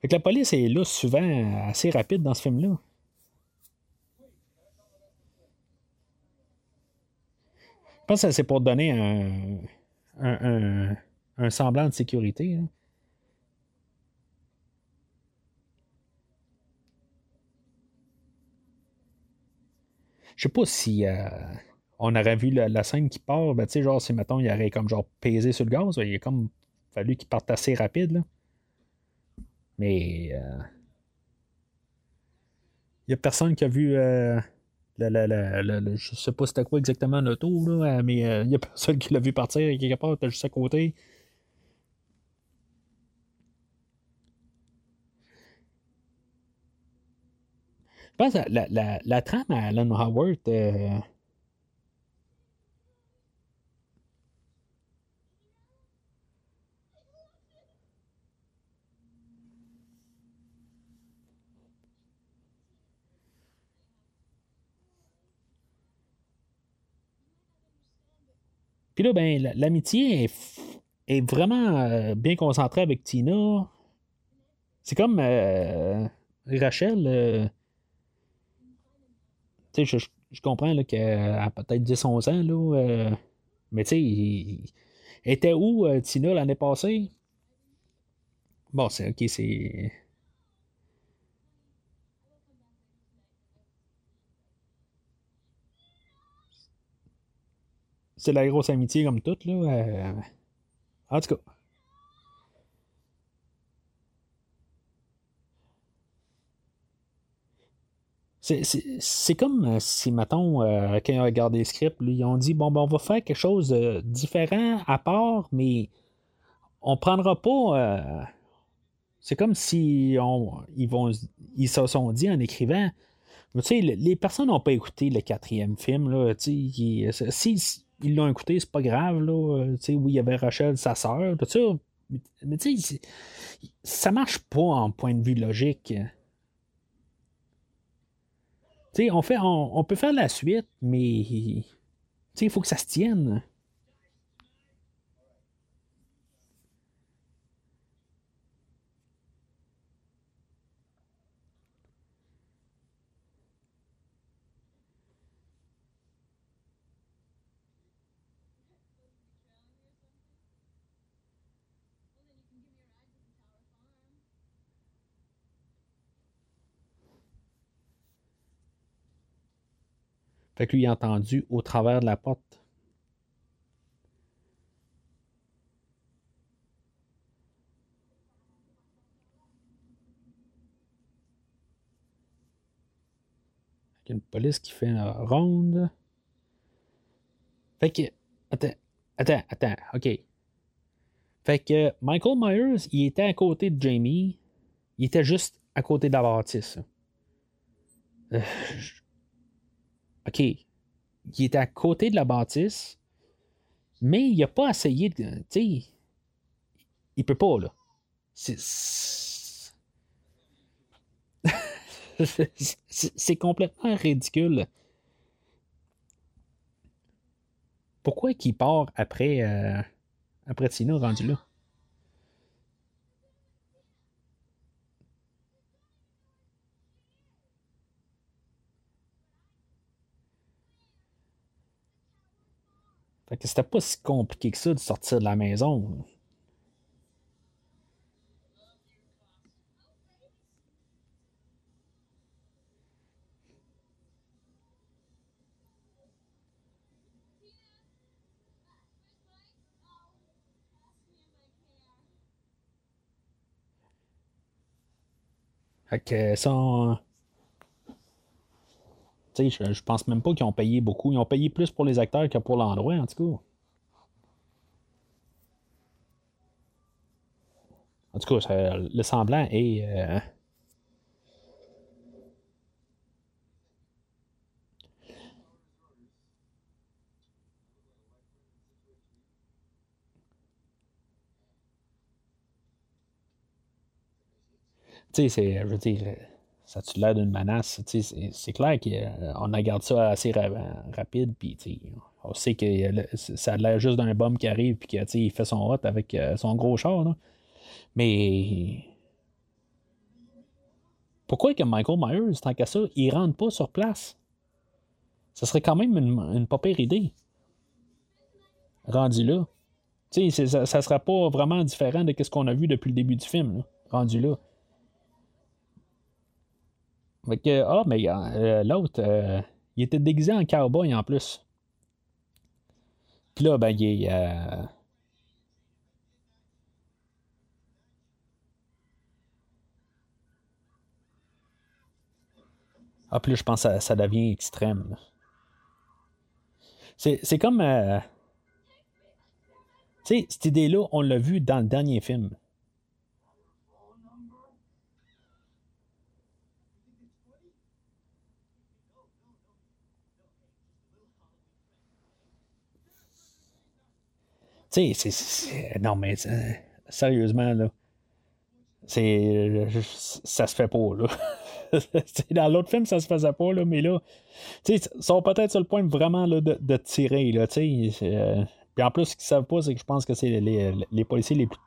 Fait que la police est là souvent assez rapide dans ce film-là. Je pense que c'est pour donner un un semblant de sécurité. Hein. Je sais pas si euh, on aurait vu la, scène qui part, ben, tu sais, genre, si mettons, il aurait comme genre pesé sur le gaz, il a comme fallu qu'il parte assez rapide. Mais euh, il n'y a personne qui a vu euh, le, je sais pas c'était quoi exactement l'auto, mais il n'y a personne qui l'a vu partir quelque part, était juste à côté. Pense que la, la, la trame à Alan Howard. Euh... Puis là, ben, l'amitié est, vraiment euh, bien concentrée avec Tina. C'est comme euh, Rachel. Euh, je, je, comprends qu'elle a peut-être 10-11 ans, là, euh, mais tu sais, était où euh, Tina l'année passée? Bon, c'est ok, c'est. C'est la grosse amitié comme toute, là. Euh, en tout cas. C'est comme euh, si, mettons, euh, quand ils ont regardé le script, ils ont dit bon, ben, on va faire quelque chose de différent à part, mais on prendra pas. Euh, c'est comme si ils, vont, ils se sont dit en écrivant tu sais, les personnes n'ont pas écouté le quatrième film. Là, si ils l'ont écouté, c'est pas grave. Là, oui, il y avait Rachel, sa sœur, tout ça. Mais tu sais, ça marche pas en point de vue logique on, fait, on, peut faire la suite, mais il faut que ça se tienne. Fait que lui, il a entendu au travers de la porte. Une police qui fait une ronde. Fait que. Attends, attends, attends, ok. Fait que Michael Myers, il était à côté de Jamie. Il était juste à côté de la bâtisse. Euh, OK. Il était à côté de la bâtisse, mais il n'a pas essayé de. Tu sais, il peut pas, là. C'est. complètement ridicule. Pourquoi qu'il part après, euh, après Tina rendu là? Que c'était pas si compliqué que ça de sortir de la maison. Fait que. Je, pense même pas qu'ils ont payé beaucoup. Ils ont payé plus pour les acteurs que pour l'endroit, en tout cas. En tout cas, le semblant est. Euh, tu sais, je veux dire, ça a l'air d'une menace? C'est clair qu'on regarde ça assez rapide, puis on sait que ça a l'air juste d'un bombe qui arrive, puis qu'il fait son hot avec euh, son gros char. Mais pourquoi que Michael Myers, tant qu'à ça, il rentre pas sur place? Ça serait quand même une, une pas pire idée. Rendu là. Ça, ça sera pas vraiment différent de ce qu'on a vu depuis le début du film, rendu là ah, mais euh, l'autre, euh, il était déguisé en cowboy en plus. Puis là, ben, il est. Euh, ah, puis là, je pense que ça, devient extrême. C'est comme. Tu sais, cette idée-là, on l'a vu dans le dernier film. Tu sais, c'est. Non, mais sérieusement, là. C'est. Ça se fait pas, là. dans l'autre film, ça se faisait pas, là, mais là. Ils sont peut-être sur le point vraiment là, de, tirer, là. Euh, puis en plus, ce qu'ils savent pas, c'est que je pense que c'est les, les policiers les plus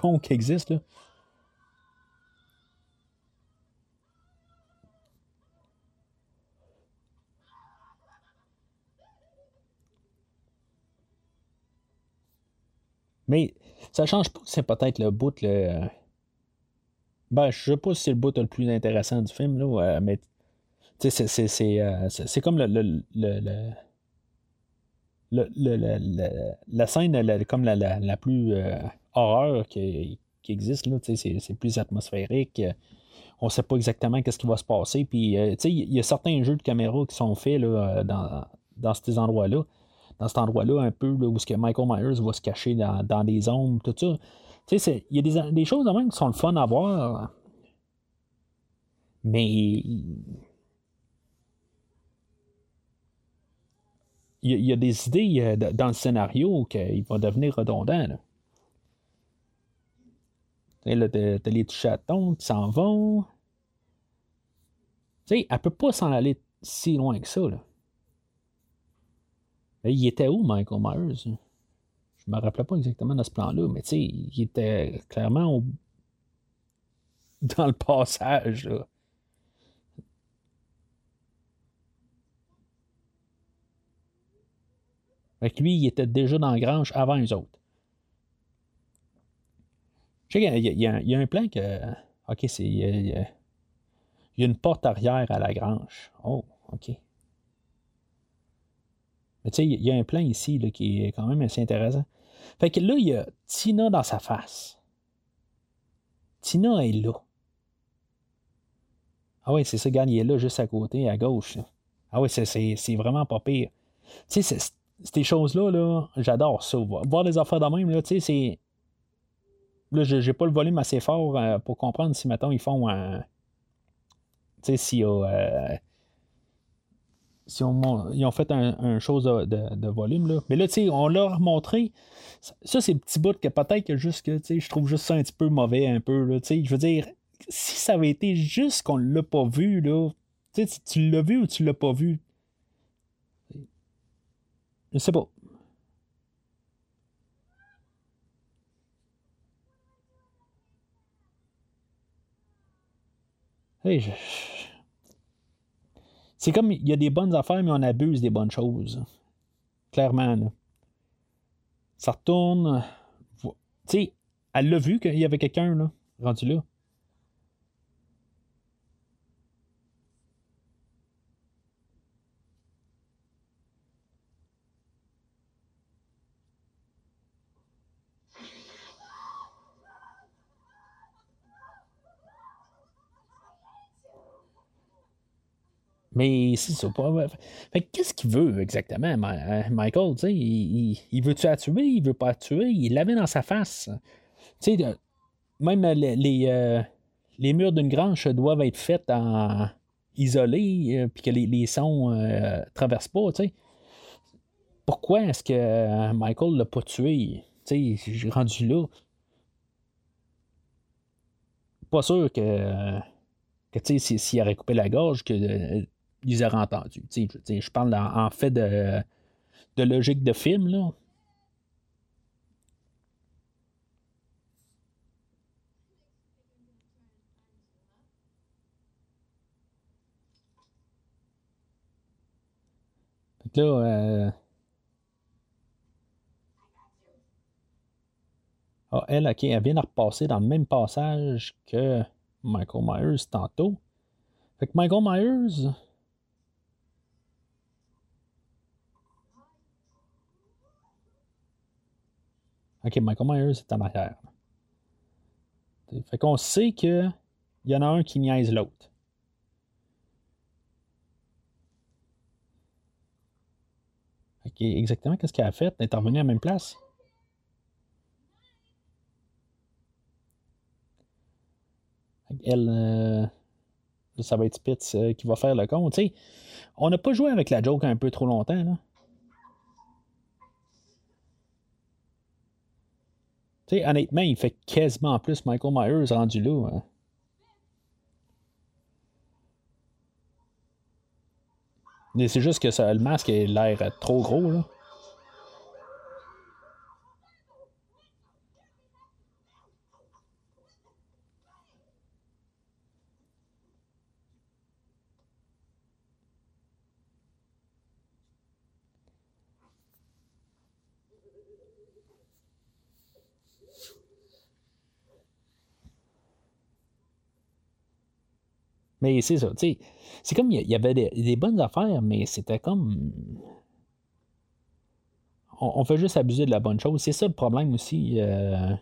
cons qui existent, là. Mais ça change pas c'est peut-être le bout le. Ben, je sais pas si c'est le bout le plus intéressant du film, là, euh, mais euh, c'est comme le, le, le la scène comme la, plus euh, horreur qui, qui existe, là, c'est plus atmosphérique. On ne sait pas exactement qu'est-ce qui va se passer. Il y a certains jeux de caméra qui sont faits là, dans, dans ces endroits-là dans cet endroit-là, un peu où ce que Michael Myers va se cacher dans, dans des ombres, tout ça. Tu sais, il y a des, choses même qui sont le fun à voir. Mais. Il y, a, des idées euh, dans le scénario qu'il va devenir redondant. Là. Là, t'as les chatons qui s'en vont. Tu sais, elle peut pas s'en aller si loin que ça. Là. Il était où, Michael Myers? Je me rappelais pas exactement de ce plan-là, mais tu sais, il était clairement dans le passage. Là. Fait lui, il était déjà dans la grange avant les autres. Je sais qu'il y, a un plan que. Ok, c'est. Il y, a, une porte arrière à la grange. Oh, ok. Mais tu sais, il y a un plan ici là, qui est quand même assez intéressant. Fait que là, il y a Tina dans sa face. Tina est là. Ah oui, c'est ça, regarde, il est là, juste à côté, à gauche. Ah oui, c'est vraiment pas pire. Tu sais, ces choses-là, là, j'adore ça. Voir des affaires de même, là, tu sais, c'est. Là, j'ai pas le volume assez fort euh, pour comprendre si, maintenant ils font un. tu sais, s'il y a. Euh, si ils ont fait un, chose de, volume. Là. Mais là, tu sais, on leur montré. Ça, c'est petit bout que peut-être que juste que, je trouve juste ça un petit peu mauvais, un peu. Je veux dire, si ça avait été juste qu'on l'a pas vu, là, tu tu l'as vu ou tu l'as pas vu? Je sais pas. Hey. C'est comme il y a des bonnes affaires, mais on abuse des bonnes choses. Clairement. Là. Ça retourne. Tu sais, elle l'a vu qu'il y avait quelqu'un là, rendu là. Mais c'est ça. Fait qu'est-ce qu'il veut exactement, euh, Michael? Il, il, veut-tu la tuer? Il veut pas la tuer? Il l'avait dans sa face. même les, euh, les, murs d'une grange doivent être faits en isolés, euh, puis que les, les sons ne traversent pas. Pourquoi est-ce que Michael l'a pas tué? J'ai rendu là. Pas sûr que, que s'il aurait coupé la gorge, que ils auraient entendu. je parle en, fait de, de, logique de film. Là. là, euh, ah, elle, ok, elle vient de repasser dans le même passage que Michael Myers tantôt. Fait que Michael Myers, OK, Michael Myers est en arrière? Fait qu'on sait qu'il y en a un qui niaise l'autre. OK, exactement qu'est-ce qu'elle a fait? Elle est revenue à la même place? Elle, euh, ça va être Spitz euh, qui va faire le compte. on n'a pas joué avec la joke un peu trop longtemps. Là. Honnêtement, il fait quasiment plus Michael Myers rendu là. Hein. Mais c'est juste que le masque a l'air trop gros, là. C'est ça, tu sais. C'est comme il y avait des, bonnes affaires, mais c'était comme. On, fait juste abuser de la bonne chose. C'est ça le problème aussi. Euh,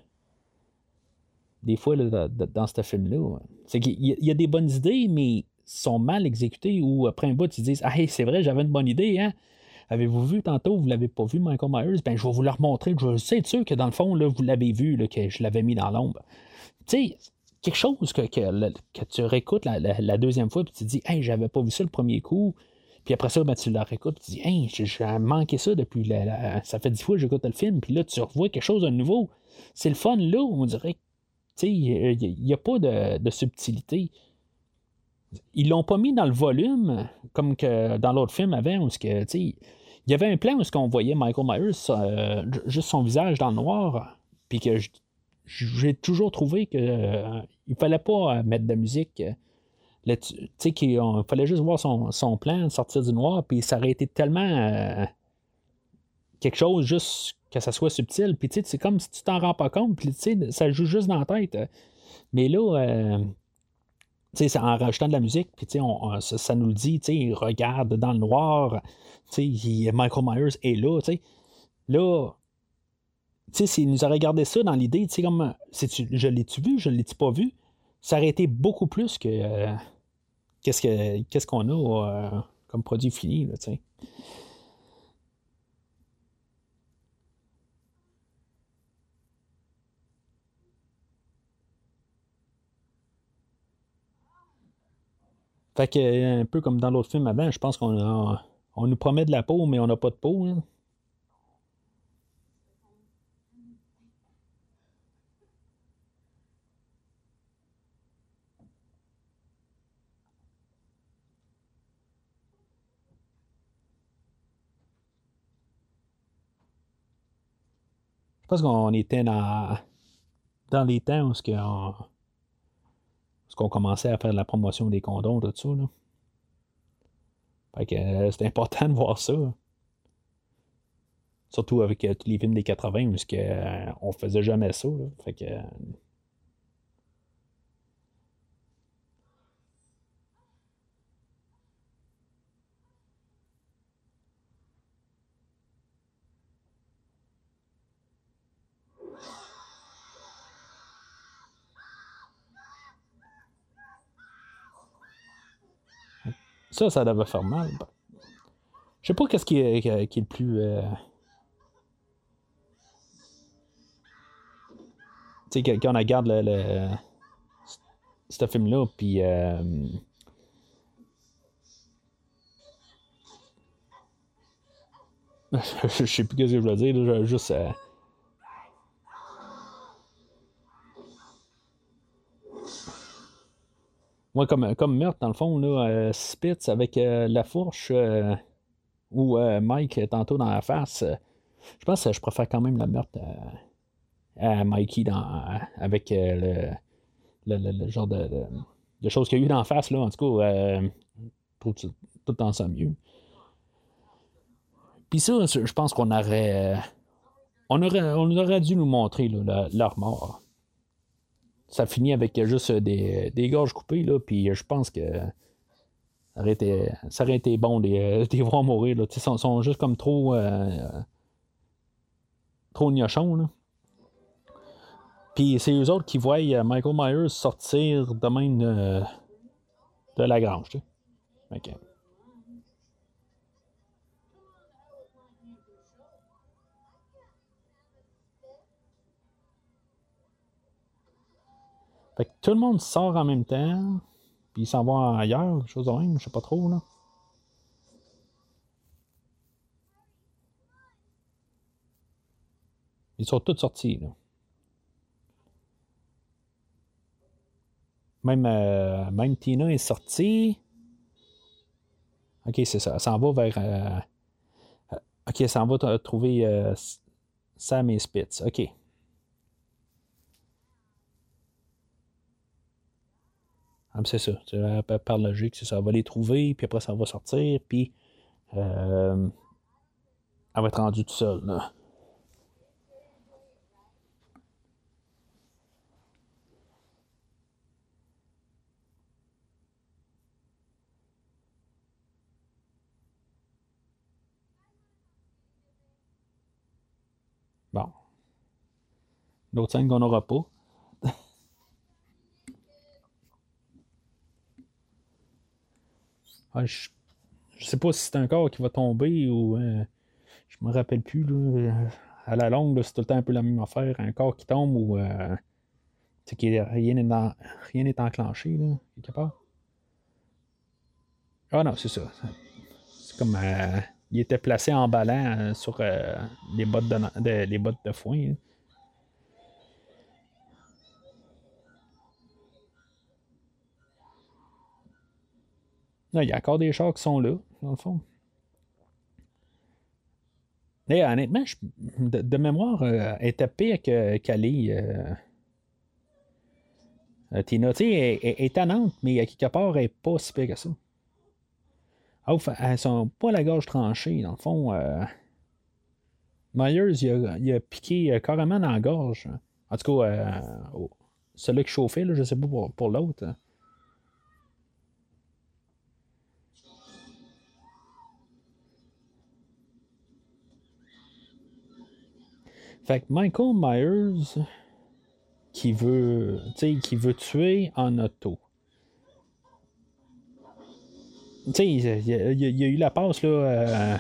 des fois, dans ce film-là. C'est qu'il y, a des bonnes idées, mais sont mal exécutées ou après un bout, ils disent Ah, c'est vrai, j'avais une bonne idée, hein. Avez-vous vu tantôt, vous l'avez pas vu, Michael Myers? Ben, je vais vous le remontrer. Je sais sûr que dans le fond, là, vous l'avez vu, que je l'avais mis dans l'ombre. Tu sais, quelque chose que, que, tu réécoutes la, deuxième fois, puis tu te dis, hey, j'avais pas vu ça le premier coup. Puis après ça, ben, tu le réécoutes, tu te dis, hey, j'ai manqué ça depuis. La, ça fait dix fois que j'écoute le film, puis là, tu revois quelque chose de nouveau. C'est le fun là, on dirait il n'y a, pas de, subtilité. Ils l'ont pas mis dans le volume, comme que dans l'autre film avant, où que, il y avait un plan où on voyait Michael Myers, euh, juste son visage dans le noir, puis que j'ai toujours trouvé qu'il euh, ne fallait pas euh, mettre de musique. Euh, tu sais, qu'il fallait juste voir son, plan, sortir du noir, puis ça aurait été tellement quelque chose juste que ça soit subtil. Puis tu sais, c'est comme si tu t'en rends pas compte, puis tu sais, ça joue juste dans la tête. Mais là, en rajoutant de la musique, puis ça, nous le dit, il regarde dans le noir, Michael Myers est là, là, s'il nous aurait gardé ça dans l'idée, comme, je l'ai-tu vu, je l'ai-tu pas vu, ça aurait été beaucoup plus que euh, qu'est-ce qu'on a euh, comme produit fini, là, Fait que, un peu comme dans l'autre film avant, je pense qu'on on nous promet de la peau, mais on n'a pas de peau. Hein. Pense qu'on était dans, les temps où ce qu'on qu'on commençait à faire la promotion des condoms, tout ça. Fait que euh, c'est important de voir ça. Surtout avec euh, tous les films des 80, parce qu'on euh, on faisait jamais ça. Que. Ça, ça devait faire mal. Je sais pas qu'est-ce qui est, le plus. Euh... Tu sais, quand on regarde le, le... ce film-là, puis. Euh... je sais plus ce que je veux dire, juste. Euh... Moi, comme, comme meurtre, dans le fond, là, euh, Spitz avec euh, la fourche euh, ou Mike tantôt dans la face, je pense que je préfère quand même la meurtre à, Mikey dans, avec le, le, genre de, de, choses qu'il y a eu dans la face. Là, en tout cas, tout, tout temps ça mieux. Puis ça, je pense qu'on aurait, on aurait. On aurait dû nous montrer leur mort ça finit avec juste des, des gorges coupées, là, puis je pense que ça aurait été, bon de les voir mourir. Là. Ils sont, sont, juste comme trop. Euh, trop gnochons. Là. Puis c'est eux autres qui voient euh, Michael Myers sortir de même de, la grange. Fait que tout le monde sort en même temps, puis ils s'en vont ailleurs, chose de même, je sais pas trop, là. Ils sont tous sortis, là. Même, euh, même Tina est sortie. Ok, c'est ça. Elle s'en va vers. Euh, euh, ok, elle s'en va trouver Sam et Spitz. Ok. C'est ça. Par logique, c'est ça. Elle va les trouver, puis après, ça va sortir, puis euh, elle va être rendue tout seule. Là. Bon. L'autre scène qu'on n'aura pas. Ah, je, sais pas si c'est un corps qui va tomber ou. Euh, je me rappelle plus. à la longue, c'est tout le temps un peu la même affaire. Un corps qui tombe ou. Euh, rien n'est enclenché, là, quelque part. Ah non, c'est ça. C'est comme. Euh, il était placé en ballant sur les, bottes de, les bottes de foin. Il y a encore des chars qui sont là, dans le fond. Et honnêtement, de, mémoire, euh, elle était pire que Kali. Euh, euh, Tina, tu sais, est étonnante, mais à quelque part, elle n'est pas si pire que ça. Ah, elles sont pas la gorge tranchée, dans le fond. Myers, il a, piqué carrément dans la gorge. En tout cas, celui qui chauffait, là, je sais pas pour, pour l'autre. Fait que Michael Myers qui veut, qui veut tuer en auto. Tu sais, il, y a eu la passe là, euh,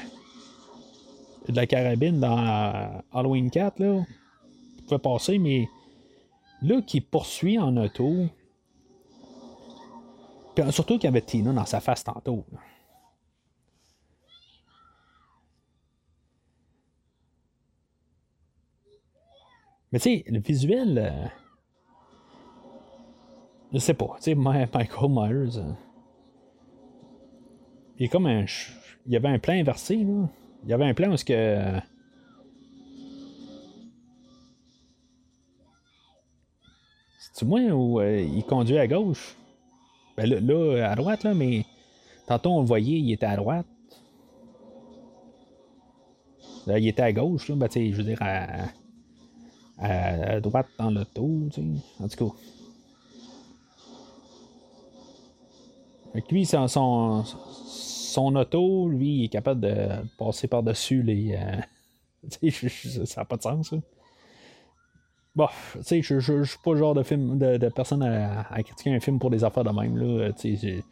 de la carabine dans Halloween 4, là. Il pouvait passer, mais là, qui poursuit en auto. surtout qu'il y avait Tina dans sa face tantôt. Mais tu sais, le visuel. Euh, je sais pas. Tu sais, Michael Myers. Euh, il est comme un. Il y avait un plan inversé, là. Il y avait un plan où ce que. C'est-tu moi où euh, il conduit à gauche? Ben là, à droite, là, mais. Tantôt, on le voyait, il était à droite. Là, il était à gauche, là. Ben, tu sais, je veux dire, à à, droite dans l'auto, tu sais. En tout cas. Fait lui, son, son, son, auto, lui, il est capable de passer par-dessus les. Euh, ça n'a pas de sens, ça. Bon, tu sais, je, je, suis pas le genre de film de, de personne à, critiquer un film pour des affaires de même, là. Tu sais,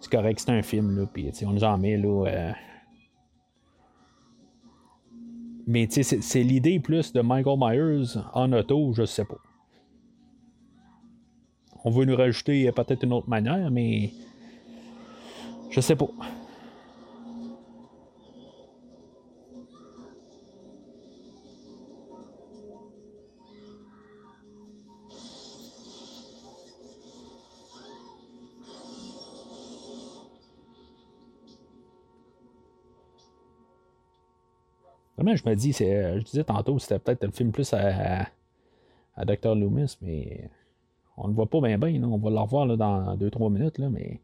c'est correct, c'est un film, là, puis on nous en met, là. Euh, mais c'est l'idée plus de Michael Myers en auto, je sais pas. On veut nous rajouter peut-être une autre manière, mais je sais pas. Je me dis, je disais tantôt, c'était peut-être le film plus à, à, Dr. Loomis, mais on ne voit pas bien bien. On va le revoir là, dans 2-3 minutes, là, mais.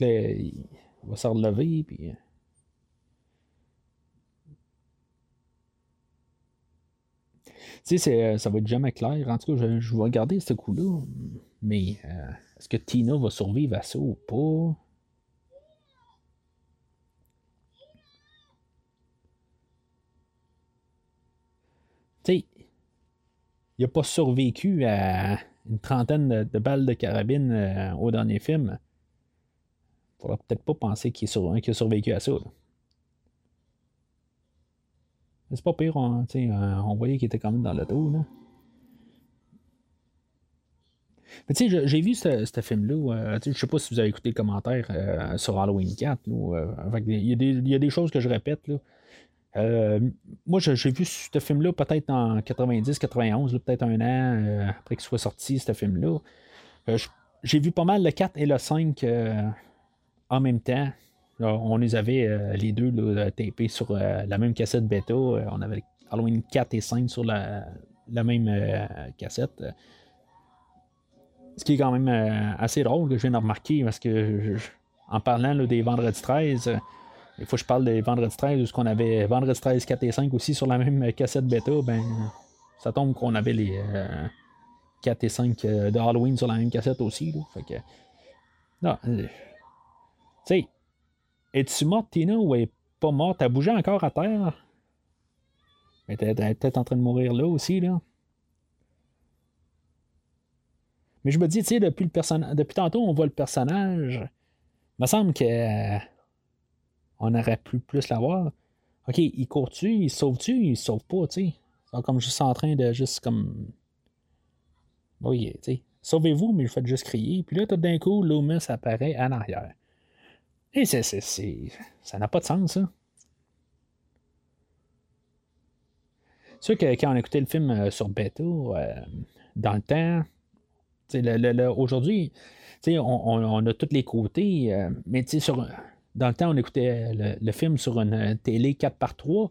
Là, il va se relever, puis. Tu sais, ça va être jamais clair. En tout cas, je, vais regarder ce coup-là. Mais euh, est-ce que Tina va survivre à ça ou pas? Il n'a pas survécu à une trentaine de, balles de carabine euh, au dernier film. Il faudra peut-être pas penser qu'il a survécu à ça. C'est pas pire, on, euh, on voyait qu'il était quand même dans l'auto. Mais tu sais, j'ai vu ce, film-là. Euh, je sais pas si vous avez écouté le commentaire sur Halloween 4. il, y il, y a des, choses que je répète. Là. Euh, moi, j'ai vu ce film-là peut-être en 90-91, peut-être un an euh, après qu'il soit sorti, ce film-là. Euh, j'ai vu pas mal le 4 et le 5 en même temps. on les avait les deux tapés sur la même cassette bêta. on avait Halloween 4 et 5 sur la, même cassette. Ce qui est quand même assez drôle que je viens de remarquer parce que en parlant des vendredis 13, il faut que je parle des Vendredi 13, où ce qu'on avait Vendredi 13, 4 et 5 aussi sur la même cassette bêta, ben ça tombe qu'on avait les 4 euh, et 5 euh, de Halloween sur la même cassette aussi. Fait que. Non. Euh, tu sais, es-tu morte, Tina, ou est pas morte? T'as bougé encore à terre? Mais t'es peut-être en train de mourir là aussi, là. Mais je me dis, tu sais, depuis, depuis tantôt, on voit le personnage. Il me semble que on aurait pu plus l'avoir. OK, il court-tu, il sauve-tu, il sauve pas, tu sais. Comme juste en train de juste comme. Oui, tu sais. Sauvez-vous, mais je fais juste crier. Puis là, tout d'un coup, Loomis apparaît en arrière. Et c'est, ça n'a pas de sens, ça. C'est sûr que quand on écoutait le film euh, sur Beta, euh, dans le temps, aujourd'hui, on, on, on, a tous les côtés, euh, mais sur, dans le temps, on écoutait le, film sur une télé 4 par 3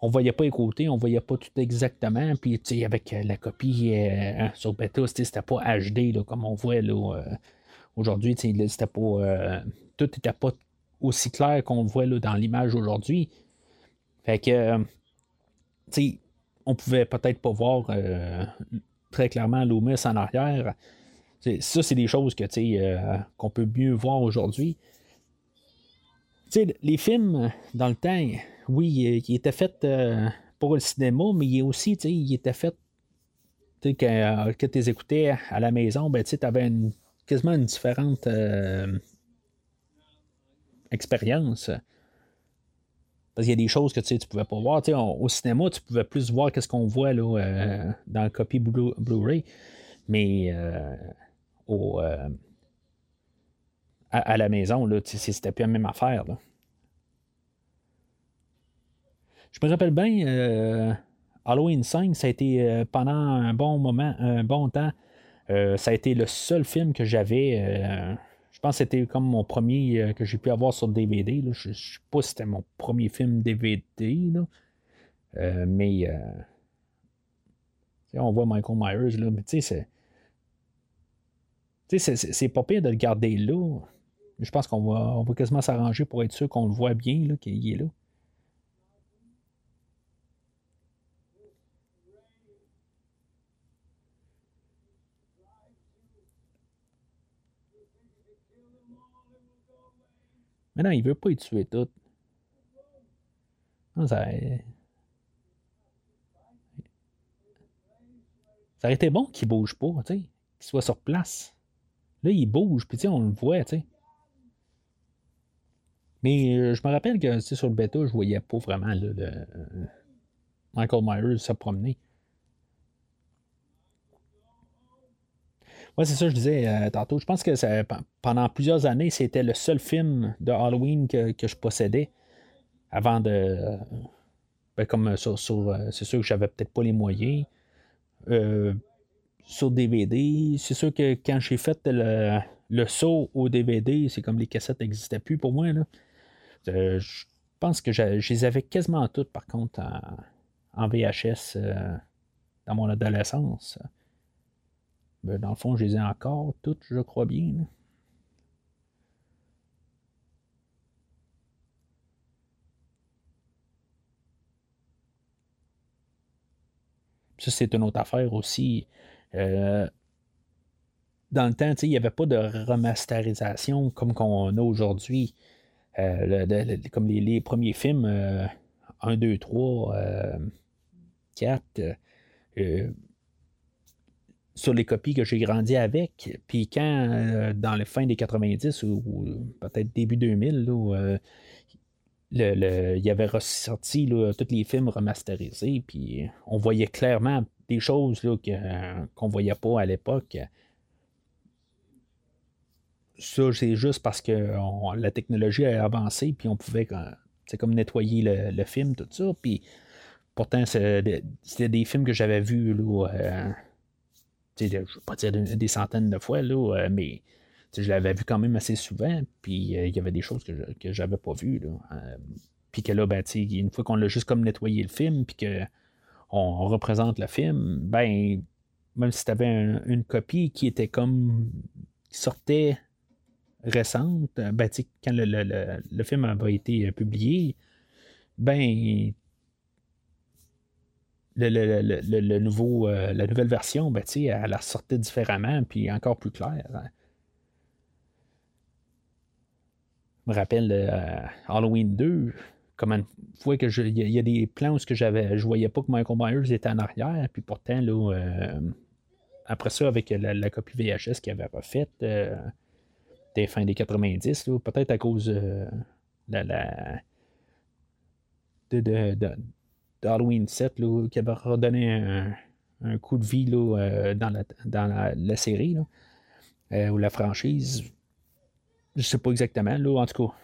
on voyait pas écouter, on voyait pas tout exactement. Puis, avec la copie euh, hein, sur bêta, c'était pas HD comme on voit euh, aujourd'hui. C'était pas. Euh, tout n'était pas aussi clair qu'on voit dans l'image aujourd'hui. Fait que, tu on pouvait peut-être pas voir très clairement Loomis en arrière. ça, c'est des choses que, qu'on peut mieux voir aujourd'hui. Sais, les films, dans le temps, oui, ils étaient faits pour le cinéma, mais il aussi, tu sais, il était fait tu que, que tu les écoutais à la maison, ben, tu avais quasiment une différente expérience. Parce qu'il y a des choses que tu ne pouvais pas voir. au cinéma, tu pouvais plus voir qu'est-ce qu'on voit là, euh, dans la copie Blu-ray. mais euh, au, euh, à, la maison, là, c'était plus la même affaire. Je me rappelle bien, Halloween 5, ça a été pendant un bon moment, un bon temps. ça a été le seul film que j'avais je pense que c'était comme mon premier euh, que j'ai pu avoir sur DVD. Je ne sais pas si c'était mon premier film DVD. Euh, mais euh, on voit Michael Myers, là, mais tu sais, c'est. C'est pas pire de le garder là. Je pense qu'on va, on va quasiment s'arranger pour être sûr qu'on le voit bien, qu'il est là. Mais non, il veut pas y tuer tout. ça... ça aurait été bon qu'il bouge pas, tu sais, qu'il soit sur place. Là, il bouge, puis on le voit, tu sais. Mais euh, je me rappelle que sur le bêta, je voyais pas vraiment le, Michael Myers se promener. Oui, c'est ça que je disais euh, tantôt. Je pense que pendant plusieurs années, c'était le seul film de Halloween que, je possédais avant de. Ben, comme sur. Euh, c'est sûr que j'avais peut-être pas les moyens. Euh, sur DVD, c'est sûr que quand j'ai fait le, le, saut au DVD, c'est comme les cassettes n'existaient plus pour moi. Là. Je pense que je les avais quasiment toutes, par contre, en, VHS dans mon adolescence. Ben, dans le fond, je les ai encore toutes, je crois bien. Ça, c'est une autre affaire aussi. Euh, dans le temps, il n'y avait pas de remasterisation comme qu'on a aujourd'hui. Euh, comme les, premiers films, 1, 2, 3, 4, sur les copies que j'ai grandi avec. Puis quand, euh, dans les fins des 90 ou, peut-être début 2000, euh, le, il y avait ressorti tous les films remasterisés, puis on voyait clairement des choses qu'on ne voyait pas à l'époque. Ça, c'est juste parce que la technologie a avancé, puis on pouvait comme nettoyer le, film, tout ça. Puis pourtant, c'était des films que j'avais vus là, euh, je ne vais pas dire des centaines de fois, là, euh, mais je l'avais vu quand même assez souvent, puis euh, il y avait des choses que je n'avais pas vues. Euh, puis que là, ben, une fois qu'on l'a juste comme nettoyé le film, puis qu'on on représente le film, ben, même si tu avais une copie qui était comme. qui sortait récente, ben, quand le, le, le, film avait été publié, ben, le, nouveau, euh, la nouvelle version, ben, elle la sortait différemment, puis encore plus claire. Hein. Je me rappelle euh, Halloween 2, comme une fois que il y, a des plans où j'avais, je voyais pas que Michael Myers était en arrière, puis pourtant, là, euh, après ça, avec la, copie VHS qu'il avait refaite des fins des 90, peut-être à cause de la, de, d'Halloween 7 qui avait redonné un, coup de vie euh, dans, la, dans la, série euh, ou la franchise. Je sais pas exactement. Là, en tout cas,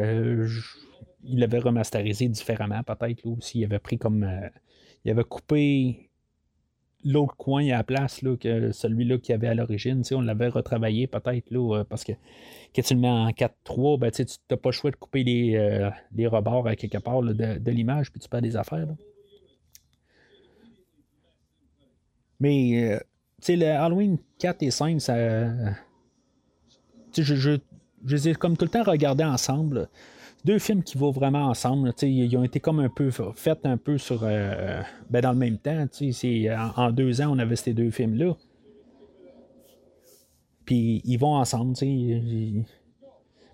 euh, il l'avait remasterisé différemment, peut-être. Aussi, il avait pris comme. il avait coupé l'autre coin à la place là, que celui-là qu'il y avait à l'origine. On l'avait retravaillé peut-être là, parce que quand tu le mets en 4-3, ben, tu n'as pas le choix de couper les, euh, les rebords quelque part de, l'image, puis tu perds des affaires. Mais euh, le Halloween 4 et 5, ça. Je, je, je, les ai comme tout le temps regardés ensemble deux films qui vont vraiment ensemble. ils ont été comme un peu faits un peu sur euh, ben dans le même temps. En, en, deux ans, on avait ces deux films-là. Puis ils vont ensemble.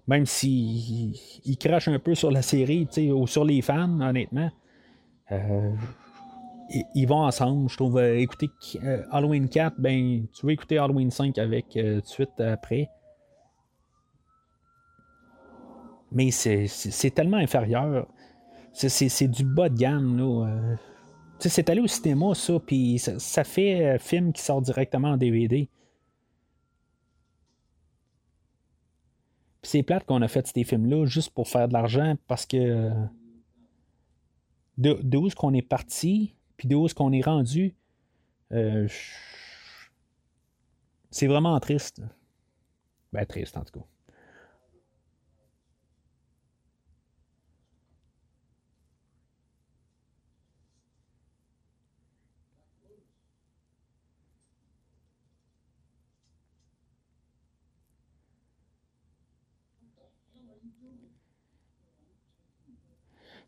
Même s'il il crache un peu sur la série ou sur les fans, honnêtement. Euh, ils vont ensemble. Je trouve, euh, écouter euh, Halloween 4, ben, tu veux écouter Halloween 5 avec tout de suite après. Mais c'est tellement inférieur. C'est du bas de gamme, là. c'est allé au cinéma, ça, puis ça, fait film qui sort directement en DVD. c'est plate qu'on a fait ces films-là juste pour faire de l'argent parce que de, où est-ce qu'on est parti, puis de où est-ce qu'on est rendu, euh, c'est vraiment triste. Ben, triste en tout cas.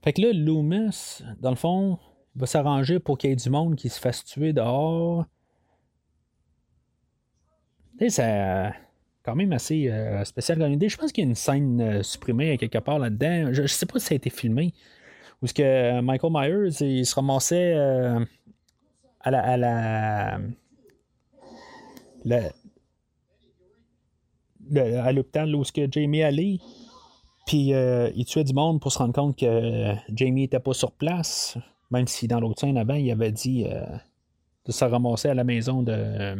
Fait que là, Loomis, dans le fond, va s'arranger pour qu'il y ait du monde qui se fasse tuer dehors. C'est quand même assez euh, spécial comme idée. Je pense qu'il y a une scène euh, supprimée quelque part là-dedans. Je, ne sais pas si ça a été filmé. Ou ce que euh, Michael Myers, il se ramassait à la. à la, à l'hôpital où que Jamie allait. Puis euh, il tuait du monde pour se rendre compte que Jamie n'était pas sur place, même si dans l'autre scène avant, il avait dit euh, de se ramasser à la maison de, euh,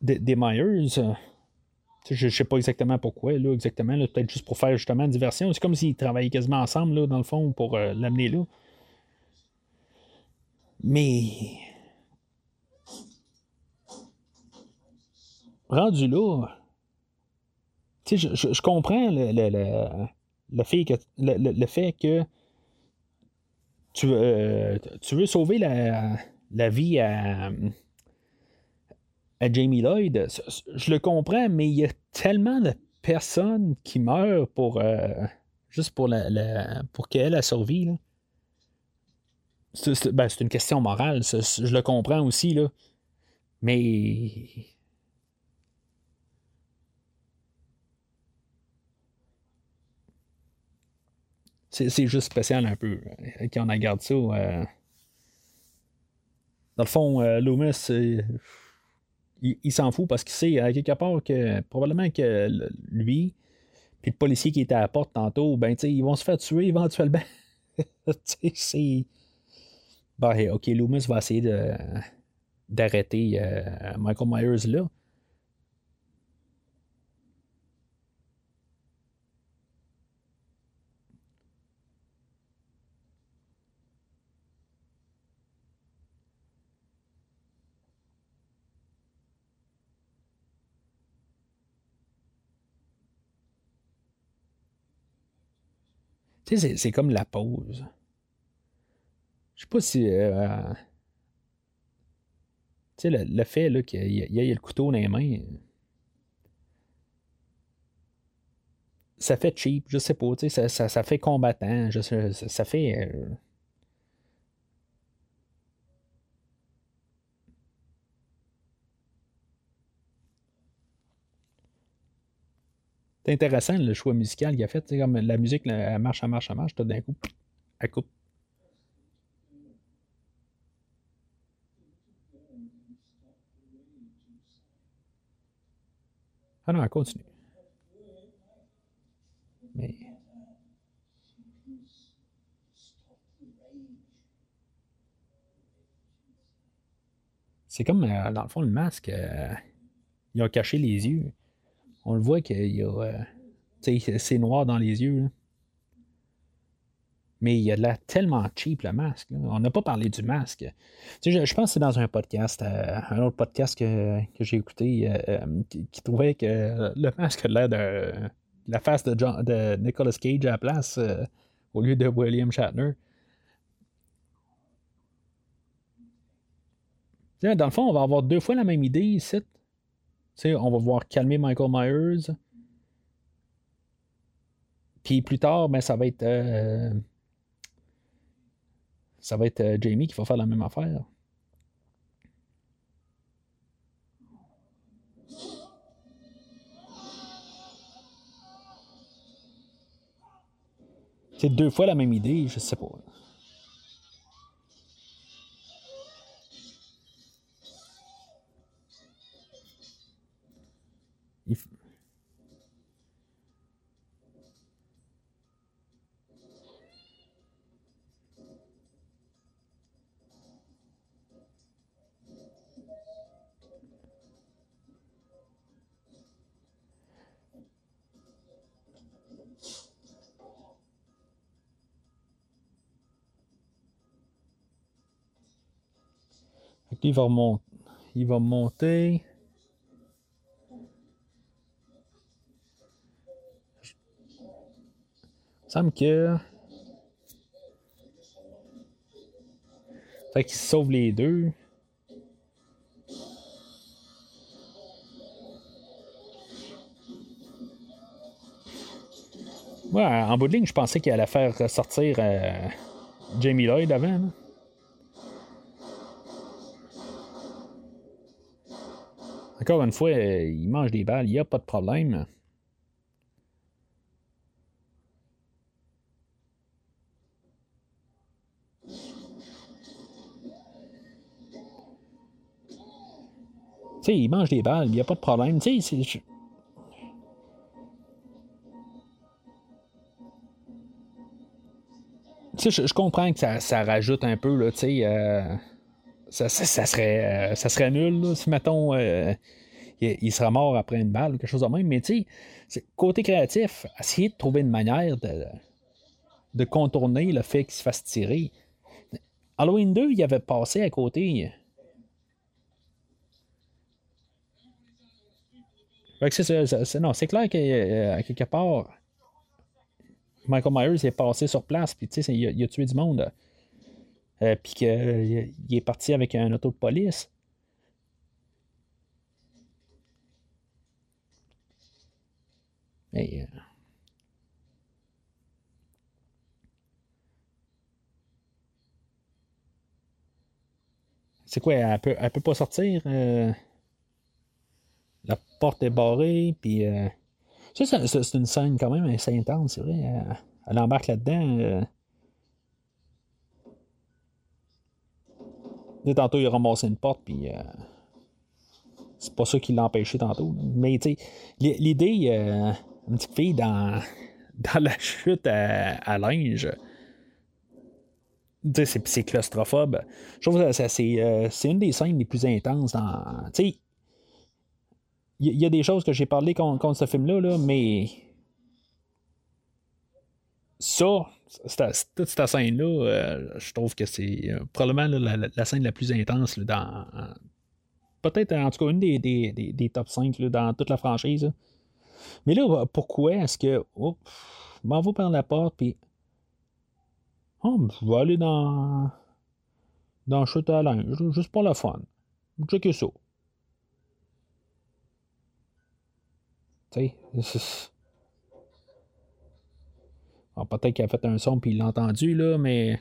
des Myers. Je ne sais pas exactement pourquoi, là, exactement. peut-être juste pour faire justement diversion. C'est comme s'ils travaillaient quasiment ensemble, là, dans le fond, pour l'amener là. Mais. Rendu là, je, je, comprends le, le, le, fait que, le, fait que tu, euh, tu veux sauver la, la vie à, à, Jamie Lloyd. Je le comprends, mais il y a tellement de personnes qui meurent pour euh, juste pour la, pour qu'elle a survécu. Ben, c'est une question morale, je le comprends aussi, là. Mais c'est juste spécial un peu euh, quand on regarde ça. Euh. Dans le fond, euh, Loomis, il, s'en fout parce qu'il sait à quelque part que probablement que lui, puis le policier qui était à la porte tantôt, ben ils vont se faire tuer éventuellement. Ben, ok, Loomis va essayer d'arrêter Michael Myers là. C'est comme la pause. Je sais pas si. Euh, tu sais, le, fait qu'il y, ait le couteau dans les mains. Ça fait cheap, je sais pas, tu sais, ça, ça, fait combattant, je sais, ça, fait. Euh, C'est intéressant le choix musical qu'il a fait. Comme la musique, elle marche, elle marche, elle marche, tout d'un coup, elle coupe. Ah non, elle continue. Mais. C'est comme, euh, dans le fond, le masque, euh, il a caché les yeux on le voit qu'il y a. Euh, c'est noir dans les yeux. Mais il y a de l'air tellement cheap, le masque. On n'a pas parlé du masque. Je, pense que c'est dans un podcast, euh, un autre podcast que, j'ai écouté, euh, qui, trouvait que le masque a l'air de la face de, de Nicolas Cage à la place au lieu de William Shatner. Dans le fond, on va avoir deux fois la même idée ici sais, on va voir calmer Michael Myers. Puis plus tard, ben, ça va être. Euh, ça va être euh, Jamie qui va faire la même affaire. C'est deux fois la même idée, je sais pas. Il va remonter. Il va monter. Il semble que. Fait qu'il sauve les deux. Ouais, en bout de ligne, je pensais qu'il allait faire sortir euh, Jamie Lloyd avant. Encore une fois, il mange des balles, il n'y a pas de problème. Tu sais, il mange des balles, il n'y a pas de problème. Tu sais, je... Comprends que ça, ça, rajoute un peu, là, tu sais. Euh ça, serait, euh, ça serait nul si, mettons, euh, il, serait mort après une balle ou quelque chose de même. Mais tu sais, côté créatif, essayer de trouver une manière de, de contourner le fait qu'il se fasse tirer. Halloween 2, il avait passé à côté. c'est, non, c'est clair qu'à euh, quelque part, Michael Myers est passé sur place, puis tu sais, il, a tué du monde. Euh, puis qu'il euh, est parti avec un auto de police. Euh, c'est quoi, elle peut, elle peut pas sortir. La porte est barrée, puis. c'est une scène quand même assez intense, c'est vrai. Elle, embarque là-dedans. Tantôt, il a ramassé une porte, puis euh, c'est pas ça qui l'a empêché tantôt. Mais tu sais, l'idée, euh, une petite fille dans, dans la chute à, linge, c'est claustrophobe. Je trouve que euh, c'est une des scènes les plus intenses dans. Tu sais, il y, a des choses que j'ai parlé contre, contre ce film-là, là, mais ça, toute cette scène-là, euh, je trouve que c'est euh, probablement la, scène la plus intense dans. Peut-être en tout cas une des, des, top 5 dans toute la franchise. Mais là, pourquoi est-ce que. Oh, m'en va par la porte, puis. Oh, je vais aller dans. Dans chute à linge, juste pour la fun. Checker ça. Tu sais, peut-être qu'il a fait un son puis il l'a entendu, là, mais.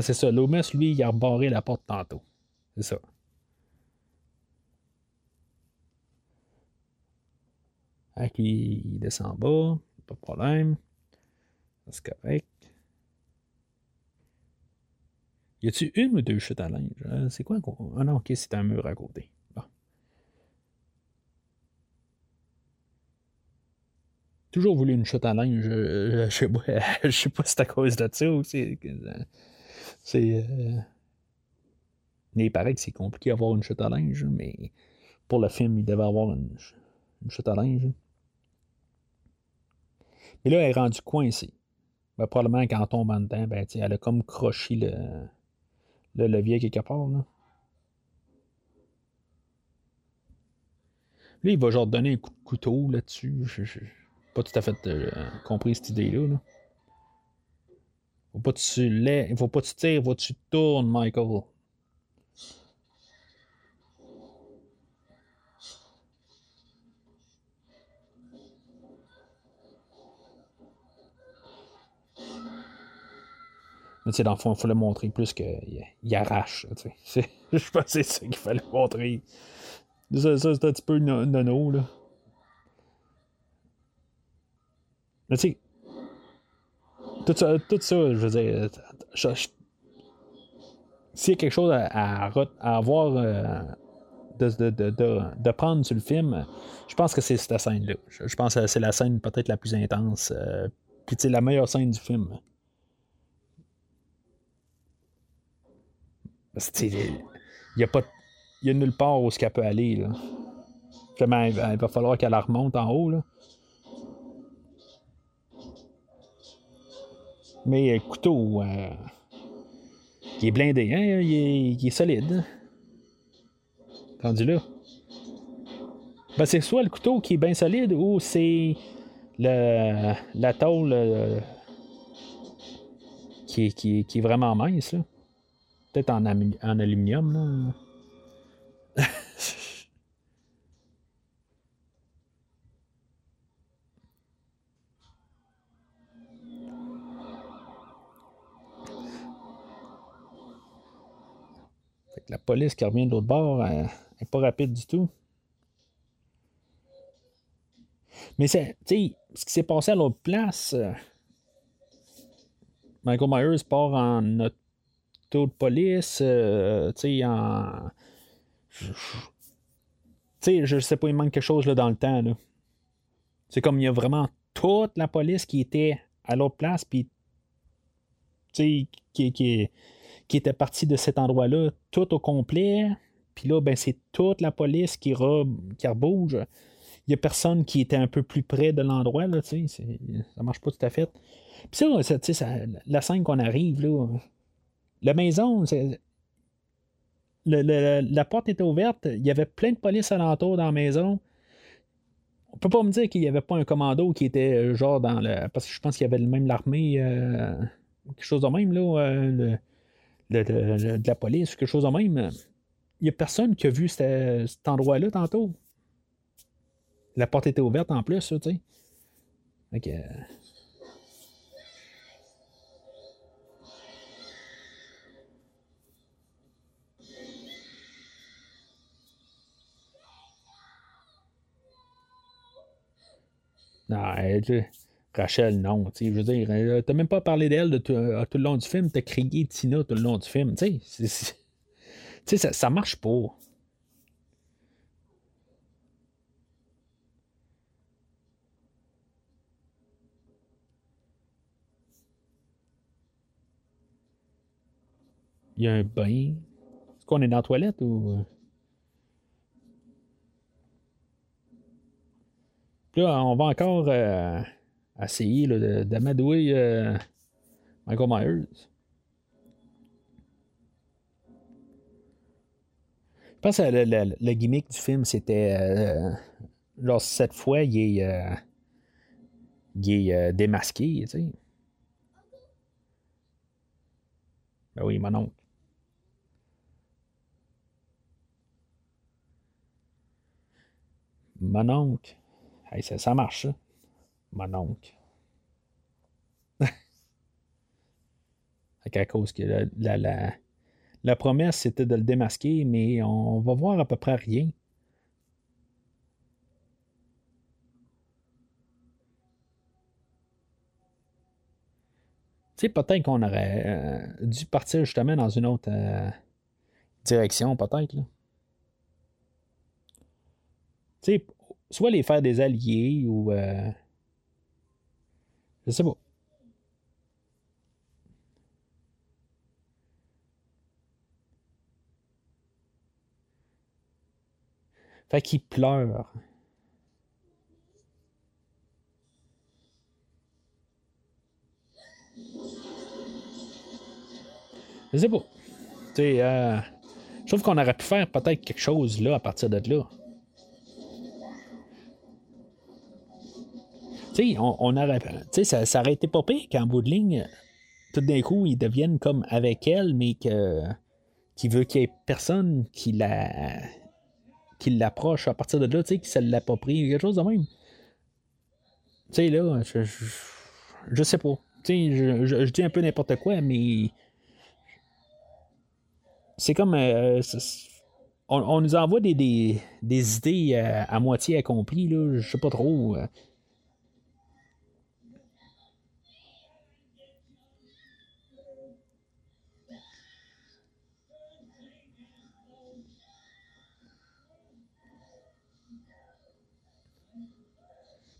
C'est ça. Loomis, lui, il a barré la porte tantôt. C'est ça. Avec lui, il descend en bas. Pas de problème. C'est correct. Y a-tu une ou deux chutes à linge? Euh, c'est quoi? Ah non, ok, c'est un mur à côté. Toujours voulu une chute à linge. Je, sais pas, je sais pas si c'est à cause de ça ou c'est. C'est. Euh, il paraît que c'est compliqué d'avoir une chute à linge, mais pour le film, il devait avoir une, chute à linge. Mais là, elle est rendue coincée. Ben, probablement qu'en tombant dedans, ben, elle a comme croché le, le levier quelque part. Là. Là, il va genre donner un coup de couteau là-dessus. Je pas tout à fait euh, compris cette idée-là. Là. Faut pas que tu faut pas que tu tires, faut que tu tournes, Michael. Tu sais, dans le fond, il faut le montrer plus qu'il arrache. Je pense que c'est ça qu'il fallait montrer. Ça, ça c'est un petit peu nono, là. Mais tu sais, tout ça, tout ça, je veux dire, s'il y a quelque chose à, à, avoir euh, de, de, de, de, prendre sur le film, je pense que c'est cette scène-là. Je, pense que c'est la scène peut-être la plus intense, euh, puis c'est la meilleure scène du film. Il n'y a pas. Il y a nulle part où ce qu'elle peut aller. Là. il va falloir qu'elle la remonte en haut. Là. Mais euh, couteau, euh, il est blindé, hein? il, est, il solide. Rendu là. Ben, c'est soit le couteau qui est bien solide ou c'est le, la tôle euh, qui, qui, qui, est vraiment mince. En, aluminium. Là. la police qui revient de l'autre bord n'est pas rapide du tout. Mais c'est, ce qui s'est passé à l'autre place, euh, Michael Myers part en auto de police, euh, tu sais, en. Tu sais, je sais pas, il manque quelque chose là, dans le temps. C'est comme il y a vraiment toute la police qui était à l'autre place, puis, tu sais, qui, qui, qui était parti de cet endroit-là, tout au complet. Puis là, ben, c'est toute la police qui, qui rebouge. Il n'y a personne qui était un peu plus près de l'endroit, là, tu sais. Ça marche pas tout à fait. Puis ça, ça, la scène qu'on arrive, là, la maison, la porte était ouverte, il y avait plein de police alentour dans la maison. On peut pas me dire qu'il n'y avait pas un commando qui était euh, genre dans le. Parce que je pense qu'il y avait même l'armée, euh, quelque chose de même, là. Euh, de, la police quelque chose de même. Il n'y a personne qui a vu cet, endroit-là tantôt. La porte était ouverte en plus, tu sais. Ok. Non, Rachel, non. Je veux dire, euh, t'as même pas parlé d'elle de tout, euh, tout, le long du film, t'as crié Tina tout le long du film. Tu sais, ça, ça marche pas. Il y a un bain. Est-ce qu'on est dans la toilette ou. Là, on va encore essayer d'amadouer euh, Michael Myers. Je pense que le, gimmick du film, c'était. Euh, cette fois, il est, euh, il est euh, démasqué, tu sais. Ben oui, mon oncle. Mon oncle. Ça, marche, ça mon oncle. à cause que la, la, la, promesse, c'était de le démasquer, mais on va voir à peu près rien. Tu sais, peut-être qu'on aurait euh, dû partir justement dans une autre euh, direction, peut-être. Tu sais, soit les faire des alliés ou. Euh, je sais pas. Fait qu'il pleure. Je sais pas. Tu sais, euh, je trouve qu'on aurait pu faire peut-être quelque chose là à partir de là. On, on aurait, ça, ça aurait été pas qu'en bout de ligne, tout d'un coup, ils deviennent comme avec elle, mais que qui veut qu'il y ait personne qui la qui l'approche à partir de là, tu sais, qui l'a pas pris quelque chose de même. Tu sais, là, je, je, sais pas. je, je, dis un peu n'importe quoi, mais c'est comme. Euh, on, nous envoie des, des, idées euh, à, moitié accomplies, là, je sais pas trop. Euh.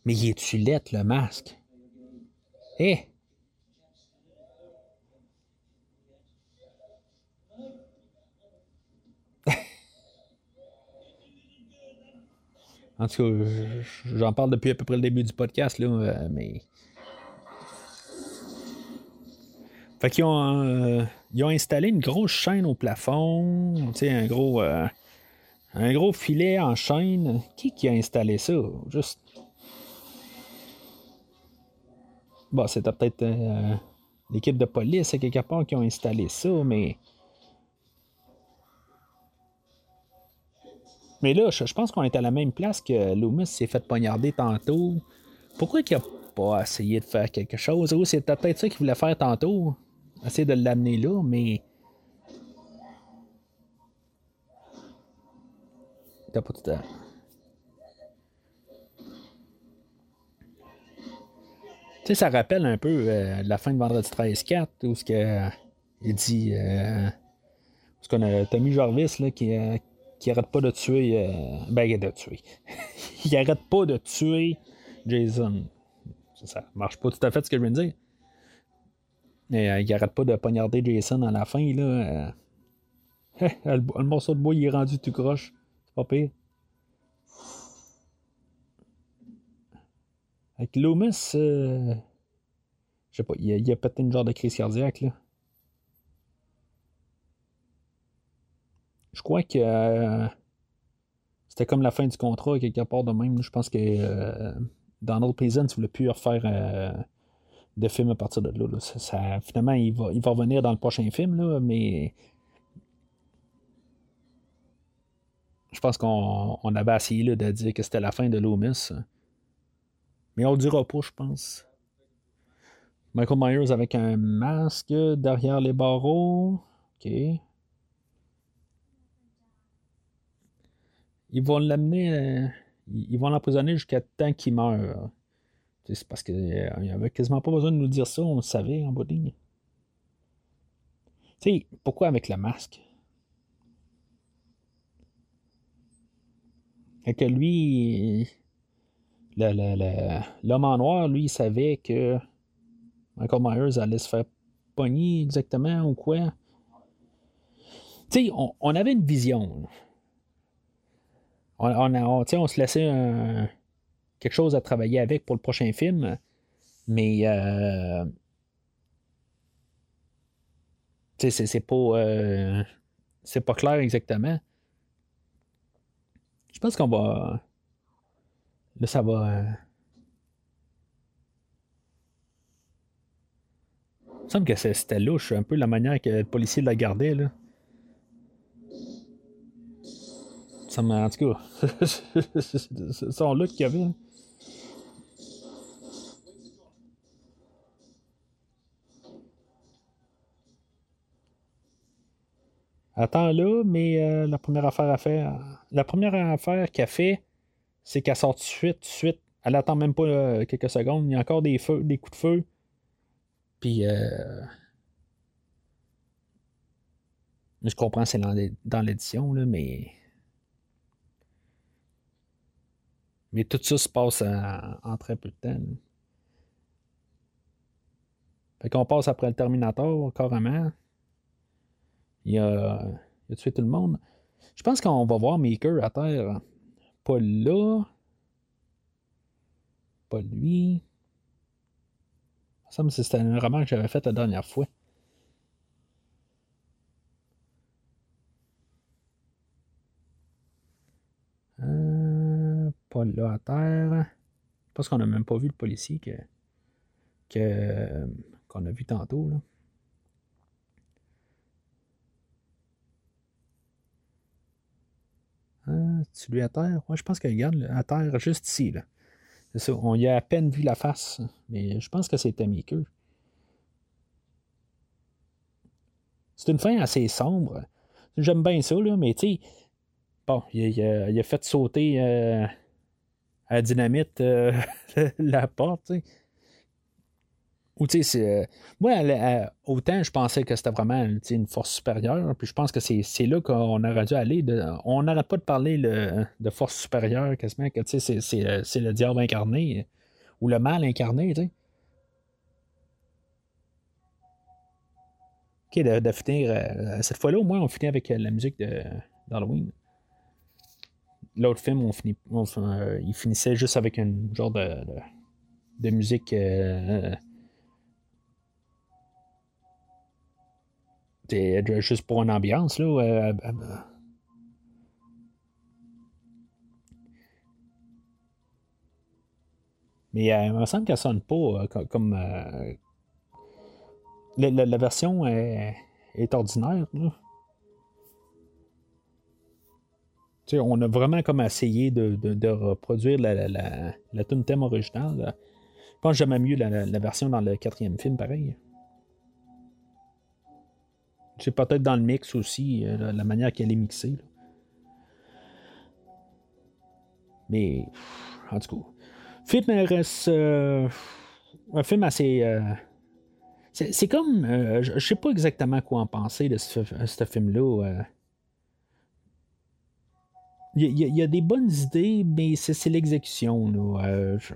Mais il est-tu lettre, le masque? Eh! En tout cas, j'en parle depuis à peu près le début du podcast, là, euh, mais. Fait qu'ils ont, euh, ils ont installé une grosse chaîne au plafond, tu sais, un gros. Euh, un gros filet en chaîne. Qui qui a installé ça? Juste. Bon, c'était peut-être l'équipe de police quelque part qui ont installé ça, mais. Mais là, je, pense qu'on est à la même place que Loomis s'est fait poignarder tantôt. Pourquoi il n'a pas essayé de faire quelque chose? Ou c'est peut-être ça qu'il voulait faire tantôt. Essayer de l'amener là, mais. T'as pas tout à. Sais, ça rappelle un peu euh, la fin de Vendredi 13-4, où ce que, il dit. Euh, ce qu'on a Tommy Jarvis là, qui, euh, qui arrête pas de tuer. Euh, ben, de tuer. il arrête pas de tuer Jason. Ça, marche pas tout à fait ce que je viens de dire. Mais euh, il arrête pas de poignarder Jason à la fin, là. Euh. le, morceau de bois, il est rendu tout croche. C'est pas pire. Avec Loomis, je sais pas, il a, a pété une genre de crise cardiaque. Je crois que euh, c'était comme la fin du contrat, quelque part de même. Je pense que euh, Donald Pleasant ne voulait plus refaire euh, de film à partir de là. Ça, finalement, il va, il va revenir dans le prochain film, là, mais je pense qu'on avait essayé là, de dire que c'était la fin de Loomis. Mais on le dira pas, je pense. Michael Myers avec un masque derrière les barreaux. OK. ils vont l'amener, euh, ils vont l'emprisonner jusqu'à temps qu'il meure. C'est parce qu'il euh, n'y avait quasiment pas besoin de nous dire ça, on le savait en bout de ligne. Tu sais, pourquoi avec le masque? Et que lui, l'homme en noir, lui, il savait que Michael Myers allait se faire pogner exactement ou quoi. Tu sais, on, avait une vision on, on, se laissait quelque chose à travailler avec pour le prochain film, mais euh, c'est pas euh, c'est pas clair exactement. Je pense qu'on va là ça va euh, il me semble que c'était louche un peu la manière que le policier l'a gardé là. Ça m'a. En tout cas, son look qu'il avait. Attends là, mais euh, la première affaire à faire. La première affaire qu'elle fait, c'est qu'elle sort tout de suite, tout de suite. Elle attend même pas euh, quelques secondes. Il y a encore des feux, des coups de feu. Puis euh... Je comprends, c'est dans l'édition, mais Mais tout ça se passe en, très peu de temps. Fait qu'on passe après le Terminator, carrément. Il a, il a tué tout le monde. Je pense qu'on va voir Maker à terre. Pas là. Pas lui. Ça me c'était un roman que j'avais fait la dernière fois. pas là à terre. Parce qu'on n'a même pas vu le policier que, qu'on a vu tantôt. Là. Hein? Tu lui à terre? Ouais, je pense qu'elle garde à terre juste ici. Là. On y a à peine vu la face, mais je pense que c'était miqueux. C'est une fin assez sombre. J'aime bien ça, là, mais tu sais, bon, il, a fait sauter euh, à dynamite euh, la porte. Ou tu sais, euh, moi, autant je pensais que c'était vraiment une force supérieure, puis je pense que c'est là qu'on aurait dû aller. on n'arrête pas de parler de force supérieure, quasiment, que sais, c'est le diable incarné, ou le mal incarné, tu sais. OK, de, finir. Euh, cette fois-là, au moins, on finit avec euh, la musique d'Halloween. L'autre film, on finit, euh, il finissait juste avec un genre de, de, musique. Juste pour une ambiance, là. mais il me semble qu'elle sonne pas comme la, version est, ordinaire. On a vraiment comme essayé de, reproduire la, la, la thème originale. Je pense que j'aime mieux la, version dans le quatrième film, pareil. C'est peut-être dans le mix aussi, euh, la manière qu'elle est mixée. Mais, en tout cas, film reste euh, un film assez, euh, c'est comme. Je sais pas exactement quoi en penser de ce, film-là. Il y, a des bonnes idées, mais c'est l'exécution.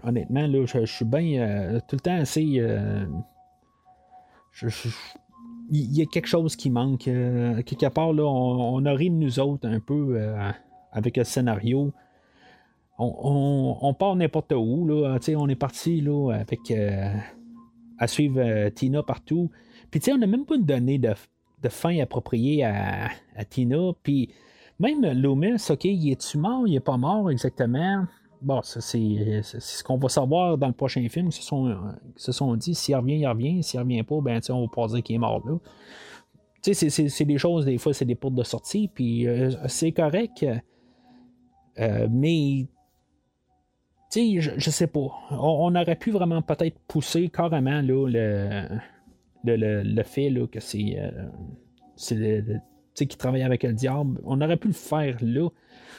Honnêtement, là, je, suis bien tout le temps assez. Il y a quelque chose qui manque. quelque part, là, on, de nous autres un peu avec le scénario. On, part n'importe où. Là, on est parti là, avec à suivre euh, Tina partout. Puis, on n'a même pas donné de, de fin appropriée à, Tina. Puis, même Loomis, OK, il est-tu mort, il est pas mort exactement? Bon, c'est, ce qu'on va savoir dans le prochain film. Ils se sont, se sont dit, s'il revient, il revient. S'il revient pas, ben, on va pas dire qu'il est mort là. Tu sais, c'est, des choses, des fois, c'est des portes de sortie, puis euh, c'est correct. Euh, mais je, je, sais pas. On, aurait pu vraiment peut-être pousser carrément là, le, le, fait là, que c'est. Euh, qui travaille avec le diable. On aurait pu le faire là.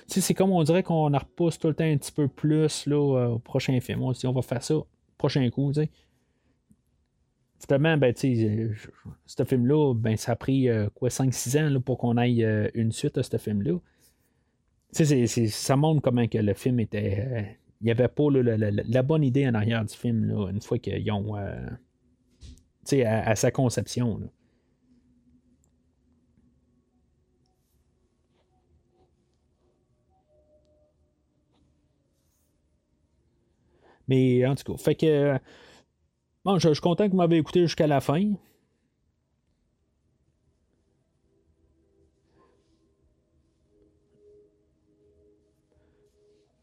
C'est comme on dirait qu'on repousse tout le temps un petit peu plus là, euh, au prochain film. On on va faire ça prochain coup. Finalement, ben, ce film-là, ben, ça a pris euh, quoi 5-6 ans là, pour qu'on aille une suite à ce film-là. ça montre comment que le film était il n'y avait pas la, bonne idée en arrière du film, une fois qu'ils ont. Euh, tu sais, à, sa conception. Mais en tout cas, fait que. Bon, je, suis content que vous m'avez écouté jusqu'à la fin.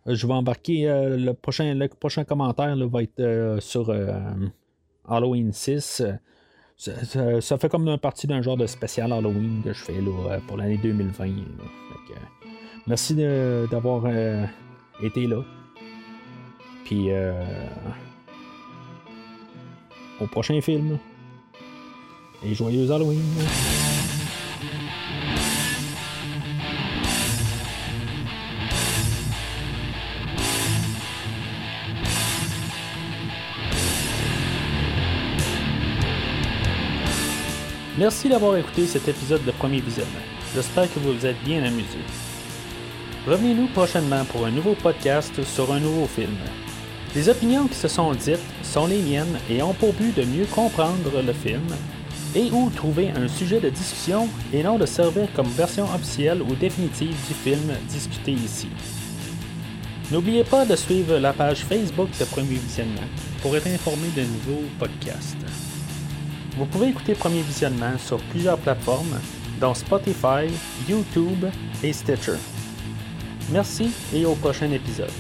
Je vais embarquer. Euh, le, prochain, le prochain commentaire va être euh, sur euh, Halloween 6. Ça, fait comme une partie d'un genre de spécial Halloween que je fais pour l'année 2020. merci d'avoir été là. Puis au prochain film. Et joyeux Halloween! Merci d'avoir écouté cet épisode de Premier Visionnement. J'espère que vous vous êtes bien amusé. Revenez-nous prochainement pour un nouveau podcast sur un nouveau film. Les opinions qui se sont dites sont les miennes et ont pour but de mieux comprendre le film et ou trouver un sujet de discussion et non de servir comme version officielle ou définitive du film discuté ici. N'oubliez pas de suivre la page Facebook de Premier Visionnement pour être informé de nouveaux podcasts. Vous pouvez écouter Premier Visionnement sur plusieurs plateformes, dont Spotify, YouTube et Stitcher. Merci et au prochain épisode.